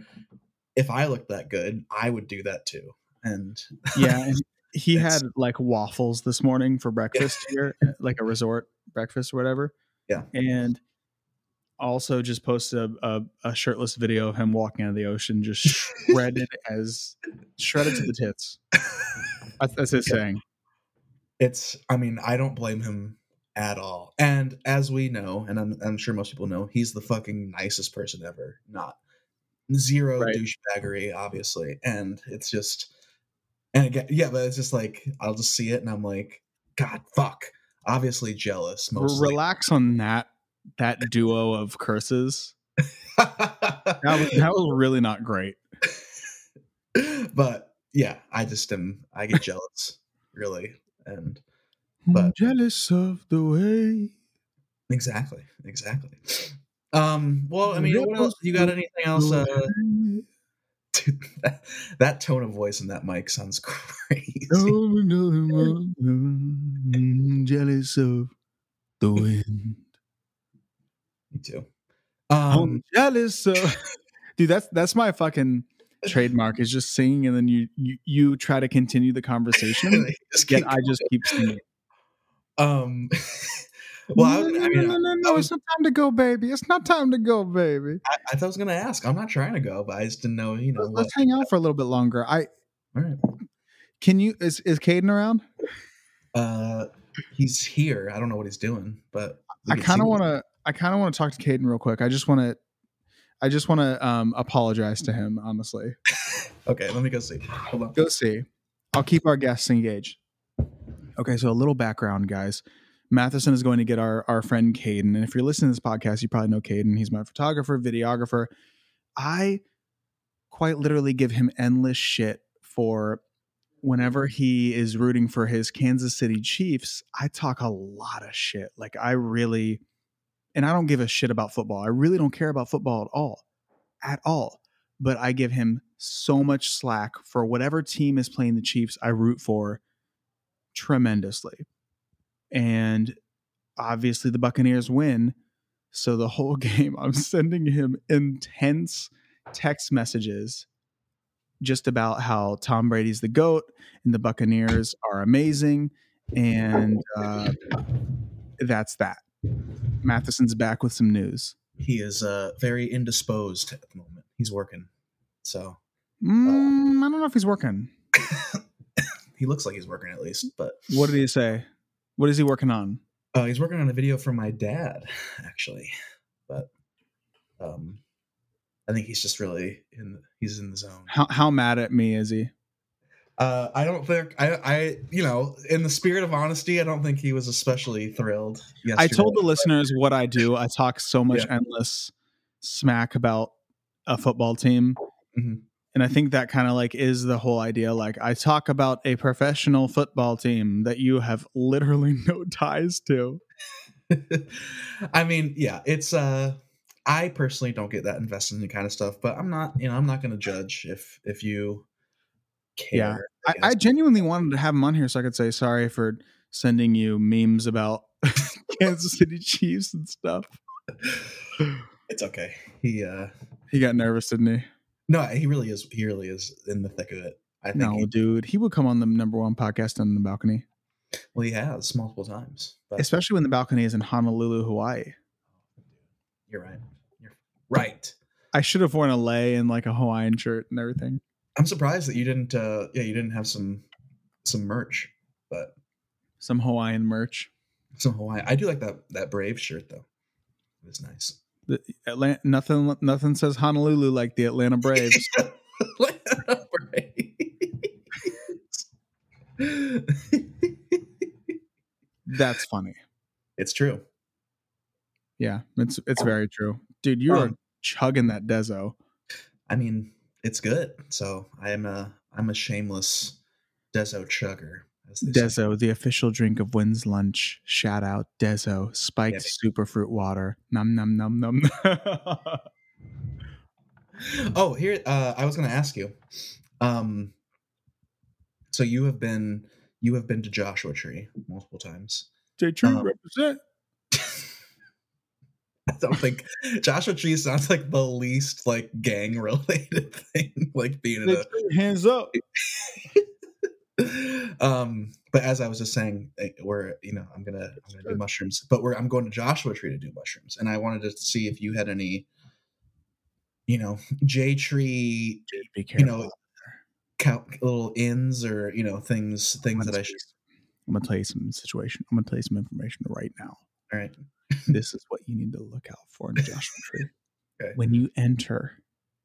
S3: if I looked that good, I would do that too. And
S2: Yeah, and he had like waffles this morning for breakfast here, like a resort breakfast or whatever.
S3: Yeah.
S2: and also just posted a, a, a shirtless video of him walking out of the ocean, just shredded as shredded to the tits. That's, that's his
S3: Yeah.
S2: saying.
S3: It's i mean i don't blame him at all and as we know and i'm, I'm sure most people know he's the fucking nicest person ever not zero
S2: Right.
S3: douchebaggery obviously and it's just and again yeah but it's just like i'll just see it and i'm like god fuck obviously jealous mostly
S2: Relax on that that duo of curses. That was, that was really not great.
S3: but yeah i just am i get jealous really and
S2: I'm
S3: But-
S2: jealous of the way.
S3: exactly exactly um well i mean what else you got anything else uh Dude, that, that tone of voice and that mic sounds crazy.
S2: jealous of the wind.
S3: Me too.
S2: I'm
S3: Um,
S2: jealous of dude. That's that's my fucking trademark. Is just singing and then you you, you try to continue the conversation.
S3: just
S2: Yet I just keep singing.
S3: Um, well, I, was, I mean,
S2: no, no,
S3: I
S2: no,
S3: was-
S2: it's not time to go, baby. It's not time to go, baby.
S3: I, I thought I was gonna ask. I'm not trying to go, but I just didn't know. You know
S2: Let's,
S3: what?
S2: let's hang out for a little bit longer. I
S3: All right.
S2: can you is is Caden around?
S3: Uh, he's here. I don't know what he's doing, but
S2: I kind of want to. I kind of want to talk to Caden real quick. I just want to. I just want to um, apologize to him. Honestly,
S3: Okay, let me go see. Hold on.
S2: go see. I'll keep our guests engaged. Okay, so a little background, guys. Matheson is going to get our our friend Caden, and if you're listening to this podcast, you probably know Caden. He's my photographer, videographer. I quite literally give him endless shit for whenever he is rooting for his Kansas City Chiefs. I talk a lot of shit. Like I really, and I don't give a shit about football. I really don't care about football at all, at all. But I give him so much slack for whatever team is playing the Chiefs. I root for tremendously, and obviously the Buccaneers win. So the whole game, I'm sending him intense text messages just about how Tom Brady's the GOAT and the Buccaneers are amazing. And uh, that's that. Matheson's back with some news.
S3: He is uh very indisposed at the moment. He's working, so
S2: Mm, I don't know if he's working.
S3: he looks like he's working at least. But
S2: What did he say? What is he working on?
S3: uh, he's working on a video for my dad, actually. But um, I think he's just really in. He's in the zone.
S2: How, how mad at me is he?
S3: Uh, I don't think I, I, you know, in the spirit of honesty, I don't think he was especially thrilled. Yesterday.
S2: I told the listeners what I do. I talk so much
S3: Yeah.
S2: endless smack about a football team.
S3: Mhm.
S2: And I think that kind of like is the whole idea. Like I talk about a professional football team that you have literally no ties to.
S3: I mean, yeah, it's uh I personally don't get that invested in the kind of stuff, but I'm not, you know, I'm not gonna judge if if you care.
S2: Yeah. I,
S3: guess.
S2: I genuinely wanted to have him on here so I could say sorry for sending you memes about Kansas City Chiefs and stuff.
S3: it's okay. He uh
S2: He got nervous, didn't he?
S3: no, he really is he really is in the thick of it. I think
S2: No,
S3: he,
S2: dude. He would come on the number one podcast on the balcony,
S3: well he has multiple times. But
S2: especially when the balcony is in Honolulu, Hawaii.
S3: you're right. You're right.
S2: I should have worn a lei and like a Hawaiian shirt and everything.
S3: I'm surprised that you didn't uh yeah, you didn't have some some merch, but
S2: Some Hawaiian merch.
S3: some Hawaii. I do like that that brave shirt though. It's nice.
S2: The Atlanta, nothing nothing says Honolulu like the Atlanta Braves. That's funny.
S3: it's true.
S2: Yeah, it's it's very true. Dude, you are
S3: Um,
S2: chugging that Dezo.
S3: I mean, it's good. So I am a I'm a shameless Dezo chugger. they say.
S2: Dezo, the official drink of When's lunch. Shout out Dezo, spiked
S3: Yeah.
S2: superfruit water. Num num num num.
S3: Oh, here uh, I was going to ask you. Um, so you have been you have been to Joshua Tree multiple times.
S2: J Tree
S3: Um,
S2: represent.
S3: I don't think Joshua Tree sounds like the least like gang related thing, like being in a
S2: hands up.
S3: um but as i was just saying eh, we're you know i'm gonna i'm gonna do mushrooms but we're i'm going to joshua tree to do mushrooms and i wanted to see if you had any you know j tree you know count little ins or you know things things that i should
S2: I'm gonna tell you some situation. I'm gonna tell you some information right now.
S3: all right
S2: this is what you need to look out for in Joshua Tree.
S3: Okay.
S2: When you enter,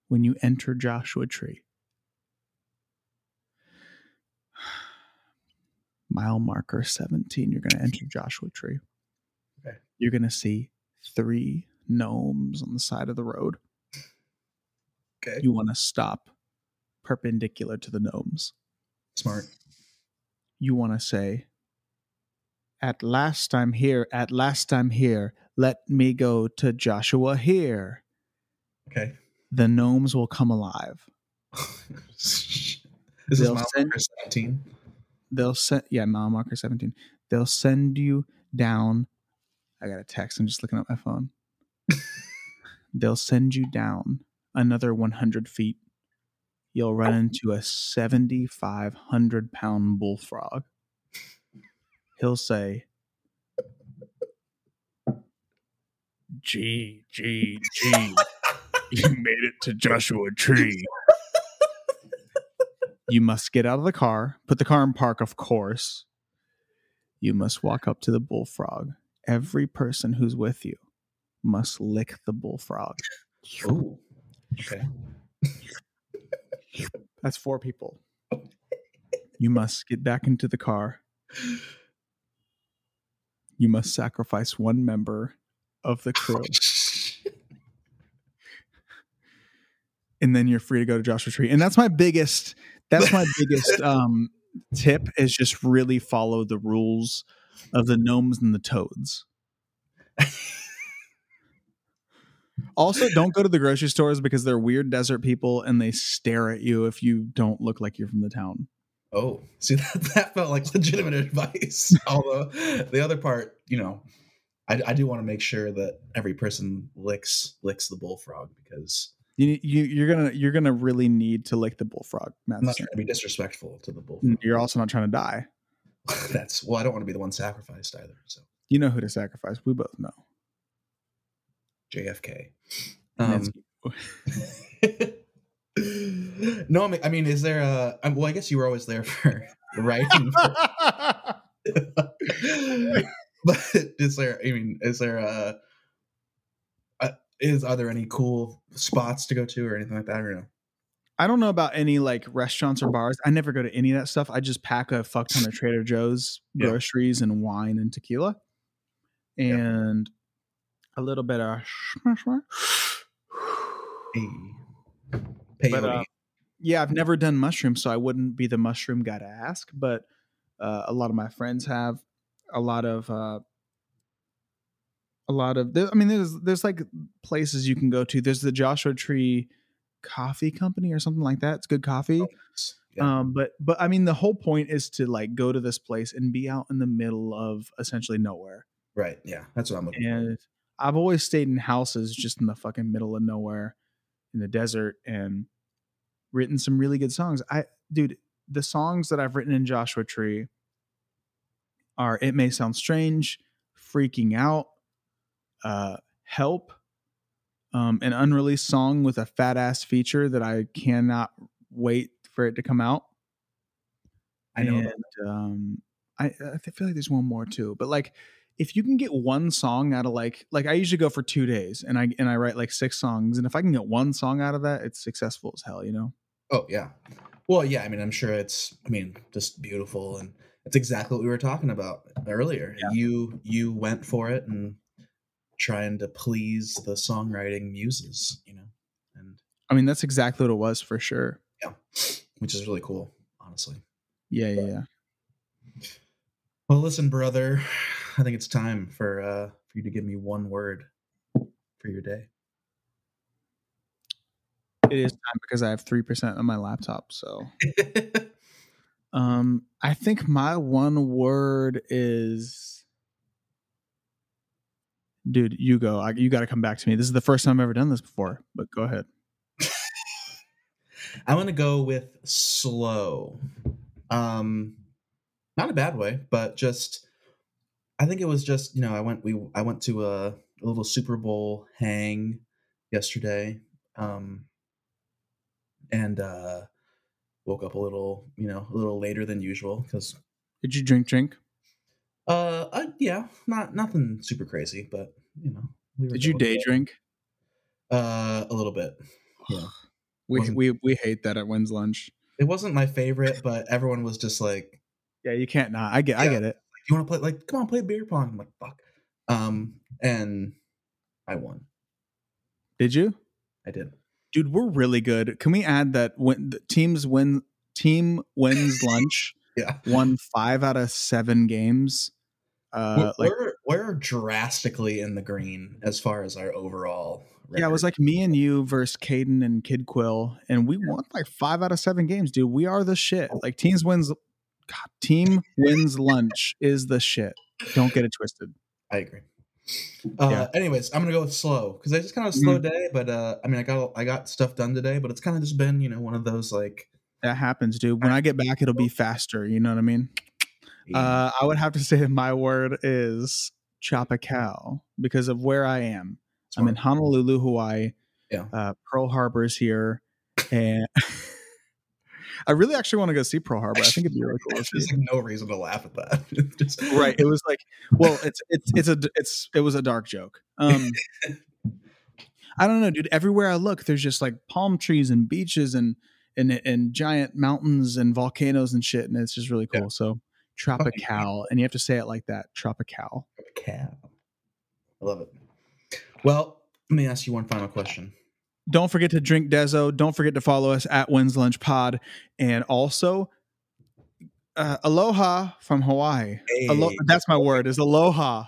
S2: when you enter Joshua Tree, mile marker 17, you're going to enter Joshua Tree.
S3: Okay.
S2: You're going to see three gnomes on the side of the road.
S3: okay
S2: You want to stop perpendicular to the gnomes.
S3: smart
S2: You want to say, At last I'm here, at last I'm here. Let me go to Joshua here.
S3: okay
S2: The gnomes will come alive.
S3: this is
S2: They'll
S3: mile
S2: send-
S3: marker 17
S2: they'll send yeah mile marker 17 they'll send you down i got a text i'm just looking at my phone they'll send you down another 100 feet you'll run oh. into a 7500 pound bullfrog he'll say g g g you made it to joshua tree you must get out of the car, put the car in park, of course. You must walk up to the bullfrog. Every person who's with you must lick the bullfrog.
S3: Ooh. okay
S2: That's four people. You must get back into the car. You must sacrifice one member of the crew, and then you're free to go to Joshua Tree. And that's my biggest. That's my biggest um, tip is just really follow the rules of the gnomes and the toads. Also, don't go to the grocery stores because they're weird desert people and they stare at you if you don't look like you're from the town.
S3: Oh, see that that felt like legitimate advice. Although the other part, you know, I, I do want to make sure that every person licks licks the bullfrog because
S2: You, you you're gonna you're gonna really need to lick the bullfrog,
S3: I'm not trying to be disrespectful to the bullfrog.
S2: You're also not trying to die.
S3: That's well, I don't want to be the one sacrificed either. So
S2: You know who to sacrifice. We both know.
S3: JFK. Um, no, I mean, I mean, is there a? um, Well, I guess you were always there for writing. but is there? I mean, is there a? a is are there any cool spots to go to or anything like that? I don't know.
S2: I don't know about any like restaurants or bars. I never go to any of that stuff. I just pack a fuck ton of Trader Joe's
S3: Yeah.
S2: groceries and wine and tequila,
S3: Yeah.
S2: and a little bit of.
S3: Hey.
S2: But, uh, yeah, I've never done mushrooms, so I wouldn't be the mushroom guy to ask. But uh, a lot of my friends have. A lot of. Uh, a lot of. there- I mean, there's there's like places you can go to. There's the Joshua Tree Coffee Company or something like that. It's good coffee.
S3: yeah.
S2: Um, but but I mean, the whole point is to like go to this place and be out in the middle of essentially nowhere.
S3: right. Yeah. That's what I'm looking for.
S2: And I've always stayed in houses just in the fucking middle of nowhere, in the desert, and written some really good songs. I, dude, the songs that I've written in Joshua Tree are "It May Sound Strange," "Freaking Out," uh, "Help," um, an unreleased song with a fat ass feature that I cannot wait for it to come out.
S3: I know.
S2: And, um, I, I feel like there's one more too, but like if you can get one song out of like like I usually go for two days and I and I write like six songs, and if I can get one song out of that, it's successful as hell, you know.
S3: Oh yeah. Well, yeah. I mean, I'm sure it's. I mean, just beautiful, and it's exactly what we were talking about earlier.
S2: Yeah.
S3: You you went for it and trying to please the songwriting muses, you know, and
S2: I mean, that's exactly what it was for sure.
S3: yeah, which is really cool, honestly.
S2: Yeah, yeah, yeah.
S3: Well, listen, brother. I think it's time for uh for you to give me one word for your day.
S2: It is time because I have three percent on my laptop. So, um, I think my one word is, dude. You go. I, you got to come back to me. This is the first time I've ever done this before. But go ahead.
S3: I'm gonna go with slow. Um, not a bad way, but just I think it was just you know I went we I went to a, a little Super Bowl hang yesterday, um, and uh, woke up a little you know a little later than usual because
S2: Did you drink? Drink?
S3: uh, uh yeah not nothing super crazy, but you know we were
S2: Did you day drink?
S3: Uh, a little bit. Yeah.
S2: We we we hate that at When's Lunch.
S3: It wasn't my favorite, but everyone was just like,
S2: Yeah, you can't not. I get I get it.
S3: You want to play like come on play beer pong i'm like fuck um and i won
S2: Did you?
S3: i did
S2: Dude, we're really good. Can we add that when the teams win team wins lunch
S3: yeah
S2: won 5 out of 7 games. Uh
S3: we're,
S2: like
S3: we're we're drastically in the green as far as our overall
S2: yeah, it was like me and you versus Caden and Kid Quill, and we won like five out of seven games, dude. We are the shit. Like teams wins, God, team wins lunch is the shit. Don't get it twisted.
S3: i agree uh
S2: Yeah.
S3: anyways i'm gonna go with slow because it's just kind of a slow day but uh i mean i got i got stuff done today but it's kind of just been you know one of those like
S2: That happens, dude. When I get back, it'll be faster. You know what I mean? Uh, I would have to say that my word is cow because of where I am. I'm in Honolulu, Hawaii.
S3: Yeah.
S2: Uh, Pearl Harbor's here, and I really actually want to go see Pearl Harbor. I think it'd be really cool.
S3: There's like no reason to laugh at that. Just-
S2: right it was like well it's it's it's a it's it was a dark joke um i don't know dude everywhere i look there's just like palm trees and beaches and and and giant mountains and volcanoes and shit and it's just really cool
S3: Yeah.
S2: so tropical and you have to say it like that tropical
S3: cow. I love it. Well, let me ask you one final question.
S2: Don't forget to drink dezo don't forget to follow us at when's lunch pod and also uh, aloha from hawaii Alo- that's my word is aloha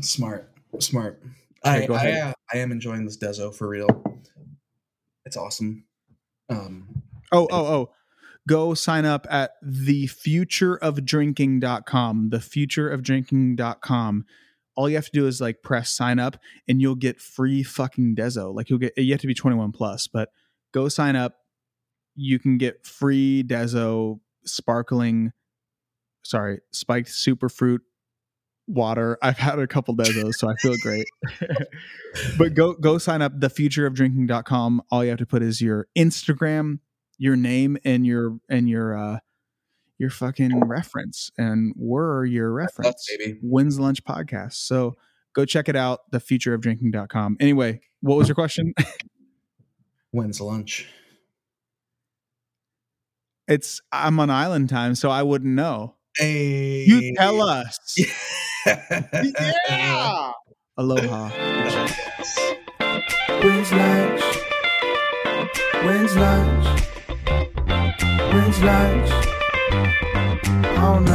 S3: Smart, smart.
S2: Okay,
S3: I,
S2: go
S3: I,
S2: ahead.
S3: uh, I am enjoying this Dezo for real. It's awesome. Um,
S2: Oh, oh, oh. Go sign up at thefutureofdrinking.com. Thefutureofdrinking.com. All you have to do is like press sign up and you'll get free fucking Dezo. Like you'll get you have to be 21 plus, but go sign up. You can get free Dezo sparkling sorry, spiked superfruit water. I've had a couple Dezos, so I feel great. but go go sign up thefutureofdrinking.com. All you have to put is your Instagram, your name and your and your uh your fucking reference, and we're your reference.
S3: That's
S2: when's lunch podcast. So go check it out. The future of drinking.com. Anyway, what was your question?
S3: When's lunch?
S2: It's I'm on island time, so I wouldn't know.
S3: Hey.
S2: You tell us. yeah.
S3: yeah.
S2: Aloha.
S1: When's lunch? When's lunch? When's lunch? Oh no.